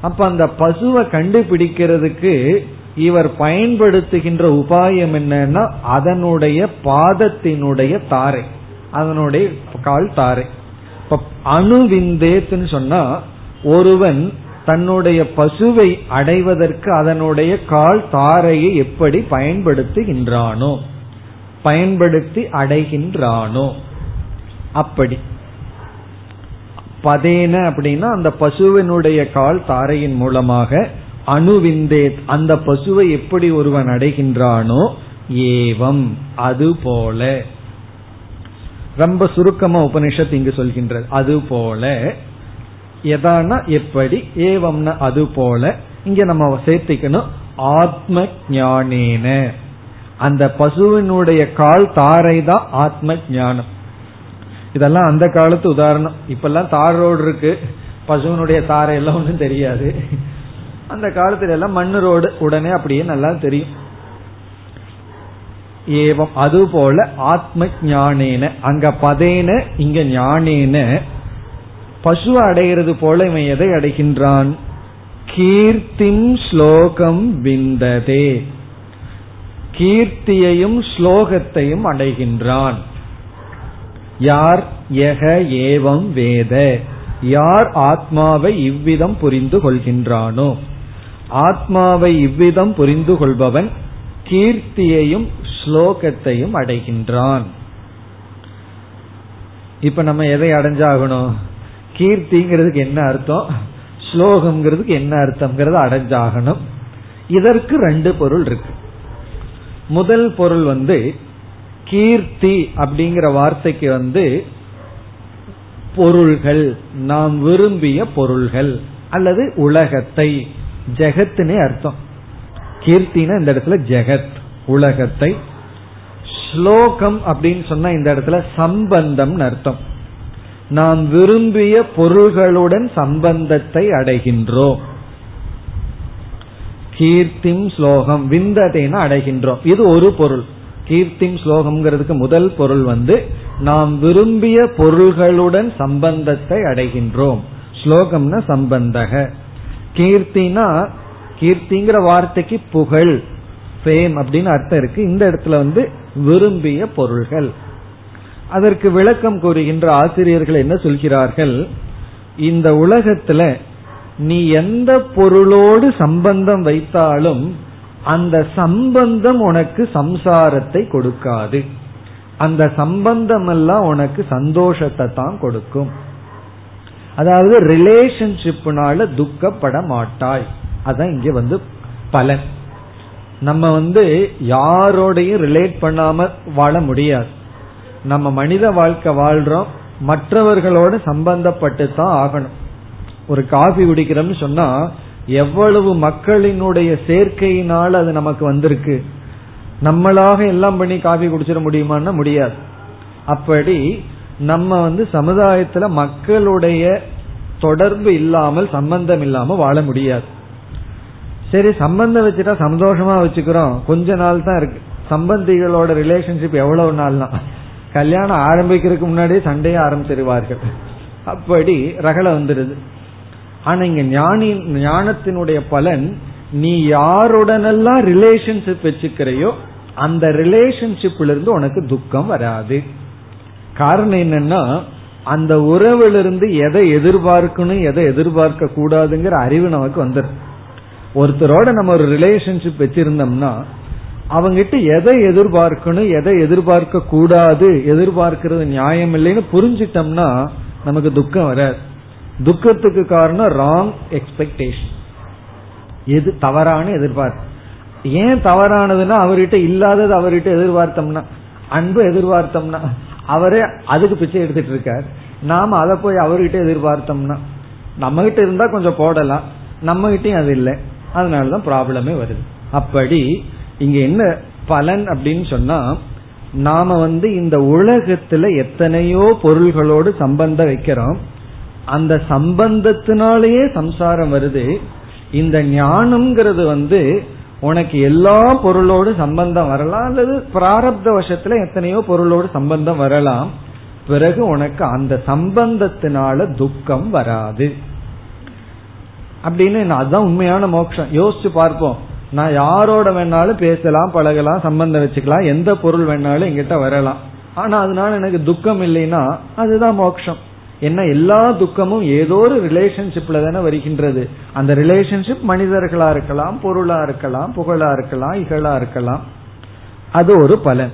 அப்ப அந்த பசுவை கண்டுபிடிக்கிறதுக்கு இவர் பயன்படுத்துகின்ற உபாயம் என்னன்னா அதனுடைய பாதத்தினுடைய தாரை. அதனுடைய கால் தாரை. இப்ப அணுவிந்தேத்துன்னு சொன்னா ஒருவன் தன்னுடைய பசுவை அடைவதற்கு அதனுடைய கால் தாரையை எப்படி பயன்படுத்துகின்றானோ பயன்படுத்தி அடைகின்றானோ அப்படி. பதேன அப்படின்னா அந்த பசுவினுடைய கால் தாரையின் மூலமாக அணுவிந்தே அந்த பசுவை எப்படி ஒருவன் அடைகின்றானோ ஏவம் அது போல. ரொம்ப சுருக்கமா உபனிஷத் இங்கு சொல்கின்றது அது போல. எதானா எப்படி ஏவம்னா அது போல. இங்க நம்ம சேர்த்திக்கணும் ஆத்ம ஞானேன. அந்த பசுவினுடைய கால் தாரை தான் ஆத்ம ஞானம். இதெல்லாம் அந்த காலத்து உதாரணம். இப்பெல்லாம் தார் ரோடு இருக்கு. பசுவனுடைய தாரை எல்லாம் ஒன்றும் தெரியாது. அந்த காலத்துல எல்லாம் மண்ணு ரோடு. உடனே அப்படியே நல்லா தெரியும். ஏவம் அது போல ஆத்ம ஞானேன அங்க பதேன இங்க ஞானேன. பசு அடைகிறது போல இவன் எதை அடைகின்றான்? கீர்த்திம் ஸ்லோகம் விந்ததே. கீர்த்தியையும் ஸ்லோகத்தையும் அடைகின்றான். யார் எக ஏவம் வேத? யார் ஆத்மாவை இவ்விதம் புரிந்து கொள்கின்றானோ? ஆத்மாவை இவ்விதம் புரிந்து கொள்பவன் கீர்த்தியையும் ஸ்லோகத்தையும் அடைகின்றான். இப்ப நம்ம எதை அடைஞ்சாகணும்? கீர்த்திங்கிறதுக்கு என்ன அர்த்தம்? ஸ்லோகம்ங்கிறதுக்கு என்ன அர்த்தம்ங்கிறத அடைஞ்சாகணும். இதற்கு ரெண்டு பொருள் இருக்கு. முதல் பொருள் வந்து கீர்த்தி அப்படிங்கிற வார்த்தைக்கு வந்து பொருள்கள். நாம் விரும்பிய பொருள்கள் அல்லது உலகத்தை. ஜெகத்துனே அர்த்தம். கீர்த்தினா இந்த இடத்துல ஜெகத் உலகத்தை. ஸ்லோகம் அப்படின்னு சொன்னா இந்த இடத்துல சம்பந்தம் அர்த்தம். நாம் விரும்பிய பொருள்களுடன் சம்பந்தத்தை அடைகின்றோம். கீர்த்திம் ஸ்லோகம் விந்ததைனா அடைகின்றோம். இது ஒரு பொருள். கீர்த்திம் ஸ்லோகம்ங்கிறதுக்கு முதல் பொருள் வந்து நாம் விரும்பிய பொருள்களுடன் சம்பந்தத்தை அடைகின்றோம். ஸ்லோகம்னா சம்பந்தக. கீர்த்தினா கீர்த்திங்கிற வார்த்தைக்கு புகழ் ஃபேம் அப்படின்னு அர்த்தம் இருக்கு. இந்த இடத்துல வந்து விரும்பிய பொருள்கள். அதற்கு விளக்கம் கூறுகின்ற ஆசிரியர்கள் என்ன சொல்கிறார்கள்? இந்த உலகத்துல நீ எந்த பொருளோடு சம்பந்தம் வைத்தாலும் அந்த சம்பந்தம் உனக்கு சம்சாரத்தை கொடுக்காது. அந்த சம்பந்தம் எல்லாம் உனக்கு சந்தோஷத்தை தான் கொடுக்கும். அதாவது ரிலேஷன்ஷிப்னால துக்கப்பட மாட்டாய். அதான் இங்க வந்து பலன். நம்ம வந்து யாரோடையும் ரிலேட் பண்ணாம வாழ முடியாது. நம்ம மனித வாழ்க்கை வாழ்றோம். மற்றவர்களோட சம்பந்தப்பட்டு தான் ஆகணும். ஒரு காஃபி குடிக்கிறோம்னு சொன்னா எவ்வளவு மக்களினுடைய சேர்க்கையினால் அது நமக்கு வந்திருக்கு. நம்மளாக எல்லாம் பண்ணி காஃபி குடிச்சிட முடியுமான்னா முடியாது. அப்படி நம்ம வந்து சமுதாயத்துல மக்களுடைய தொடர்பு இல்லாமல் சம்பந்தம் இல்லாம வாழ முடியாது. சரி சம்பந்தம் வச்சுட்டா சந்தோஷமா வச்சுக்கிறோம். கொஞ்ச நாள் தான் இருக்கு. சம்பந்திகளோட ரிலேஷன்ஷிப் எவ்வளவு நாள்னா? கல்யாணம் ஆரம்பிக்கிறதுக்கு முன்னாடியே சண்டையை ஆரம்பிச்சிருவார்கள். அப்படி ரகலை வந்துடுது ஆனா இங்க ஞானி ஞானத்தினுடைய பலன் நீ யாருடனெல்லாம் ரிலேஷன்ஷிப் வச்சுக்கிறையோ அந்த ரிலேஷன்ஷிப்ல இருந்து உனக்கு துக்கம் வராது. காரணம் என்னன்னா அந்த உறவிலிருந்து எதை எதிர்பார்க்கணும் எதை எதிர்பார்க்க கூடாதுங்கிற அறிவு நமக்கு வந்துடும் ஒருத்தரோட நம்ம ஒரு ரிலேஷன்ஷிப் வச்சிருந்தோம்னா அவங்கிட்ட எதை எதிர்பார்க்கணும் எதை எதிர்பார்க்க கூடாது எதிர்பார்க்கறது நியாயம் இல்லைன்னு புரிஞ்சிட்டோம்னா நமக்கு துக்கம் வராது. துக்கத்துக்கு காரணம் ராங் எக்ஸ்பெக்டேஷன் எது தவறான எதிர்பார்ப்பு. ஏன் தவறானதுன்னா அவர்கிட்ட இல்லாதது அவர்கிட்ட எதிர்பார்த்தோம்னா அன்பு எதிர்பார்த்தோம்னா அவரே அதுக்கு பிச்சை எடுத்துட்டு இருக்கார். நாம அதை போய் அவர்கிட்ட எதிர்பார்த்தோம்னா நம்ம கிட்ட இருந்தா கொஞ்சம் போடலாம் நம்ம கிட்டயும் அது இல்லை. அதனாலதான் ப்ராப்ளமே வருது. அப்படி இங்க என்ன பலன் அப்படின்னு சொன்னா நாம வந்து இந்த உலகத்துல எத்தனையோ பொருள்களோடு சம்பந்தம் வைக்கிறோம். அந்த சம்பந்தத்தினாலேயே சம்சாரம் வருது. இந்த ஞானம்ங்கிறது வந்து உனக்கு எல்லா பொருளோடு சம்பந்தம் வரலாம். அல்லது பிராரப்த வசத்துல எத்தனையோ பொருளோடு சம்பந்தம் வரலாம். பிறகு உனக்கு அந்த சம்பந்தத்தினால துக்கம் வராது. அப்படின்னு அதுதான் உண்மையான மோட்சம். யோசிச்சு பார்ப்போம். நான் யாரோட வேணாலும் பேசலாம் பழகலாம் சம்பந்தம் வச்சுக்கலாம். எந்த பொருள் வேணாலும் எங்கிட்ட வரலாம். ஆனா அதனால எனக்கு துக்கம் இல்லைன்னா அதுதான் மோட்சம். என்ன எல்லா துக்கமும் ஏதோ ஒரு ரிலேஷன்ஷிப்ல தானே வருகின்றது. அந்த ரிலேஷன்ஷிப் மனிதர்களா இருக்கலாம் பொருளா இருக்கலாம் புகழா இருக்கலாம் இகழா இருக்கலாம். அது ஒரு பலன்.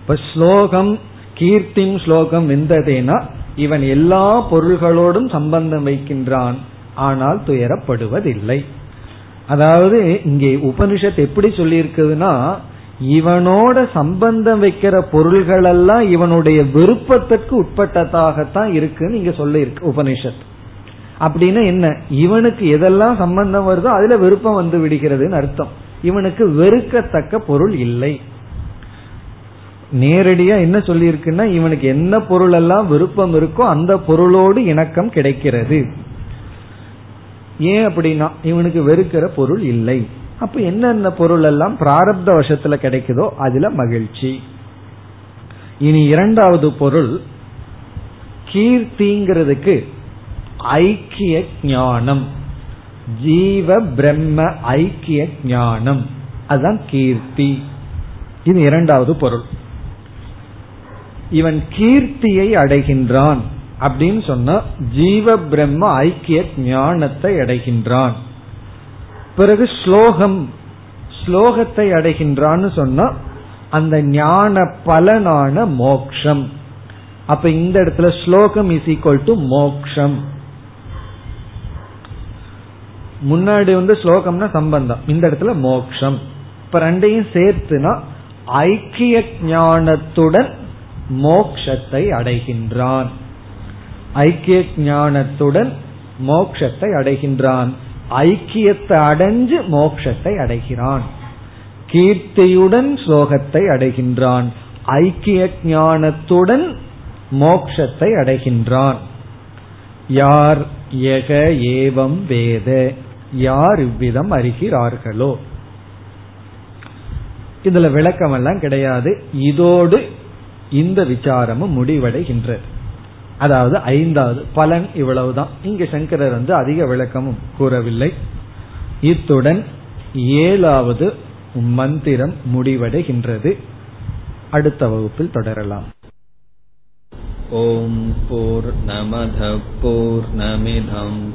இப்ப ஸ்லோகம் கீர்த்திம் ஸ்லோகம் வெந்ததேனா இவன் எல்லா பொருள்களோடும் சம்பந்தம் வைக்கின்றான் ஆனால் துயரப்படுவதில்லை. அதாவது இங்கே உபனிஷத் எப்படி சொல்லியிருக்குதுன்னா இவனோட சம்பந்தம் வைக்கிற பொருள்கள் எல்லாம் இவனுடைய விருப்பத்திற்கு உட்பட்டதாகத்தான் இருக்குன்னு இங்க சொல்லி இருக்கு உபனிஷத். அப்படின்னு என்ன? இவனுக்கு எதெல்லாம் சம்பந்தம் வருதோ அதுல விருப்பம் வந்து விடுகிறதுன்னு அர்த்தம். இவனுக்கு வெறுக்கத்தக்க பொருள் இல்லை. நேரடியா என்ன சொல்லியிருக்குன்னா இவனுக்கு என்ன பொருள் எல்லாம் விருப்பம் இருக்கோ அந்த பொருளோடு இணக்கம் கிடைக்கிறது. ஏன் அப்படின்னா இவனுக்கு வெறுக்கிற பொருள் இல்லை. அப்ப என்னென்ன பொருள் எல்லாம் பிராரப்த வருஷத்துல கிடைக்குதோ அதுல மகிழ்ச்சி. இனி இரண்டாவது பொருள் கீர்த்திங்கிறதுக்கு ஐக்கிய ஞானம். ஜீவ பிரம்ம ஐக்கிய ஞானம். அதுதான் கீர்த்தி. இது இரண்டாவது பொருள். இவன் கீர்த்தியை அடைகின்றான் அப்படின்னு சொன்னா ஜீவ பிரம்ம ஐக்கிய ஞானத்தை அடைகின்றான். பிறகு ஸ்லோகம் ஸ்லோகத்தை அடைகின்றான்னு சொன்னா அந்த ஞான பலனான மோக்ஷம். அப்ப இந்த இடத்துல ஸ்லோகம் இஸ் ஈக்வல் டு மோக்ஷம். முன்னாடி வந்து ஸ்லோகம்னா சம்பந்தம். இந்த இடத்துல மோக்ஷம். இப்ப ரெண்டையும் சேர்த்துனா ஐக்கிய ஞானத்துடன் மோக்ஷத்தை அடைகின்றான். ஐக்கிய ஞானத்துடன் மோக்ஷத்தை அடைகின்றான். ஐக்கியத்தை அடைஞ்சு மோக்ஷத்தை அடைகிறான். கீர்த்தியுடன் ஸ்லோகத்தை அடைகின்றான். ஐக்கிய ஞானத்துடன் மோக்ஷத்தை அடைகின்றான். யார் எக ஏவம் வேத? யார் இவ்விதம் அறிகிறார்களோ? இதுல விளக்கம் எல்லாம் கிடையாது. இதோடு இந்த விசாரமும் முடிவடைகின்றது. அதாவது ஐந்தாவது பலன் இவ்வளவுதான். இங்கு சங்கரர் வந்து அதிக விளக்கமும் கூறவில்லை. இத்துடன் ஏழாவது மந்திரம் முடிவடைகின்றது. அடுத்த வகுப்பில் தொடரலாம். ஓம் போர் நமத போர் நமிதம்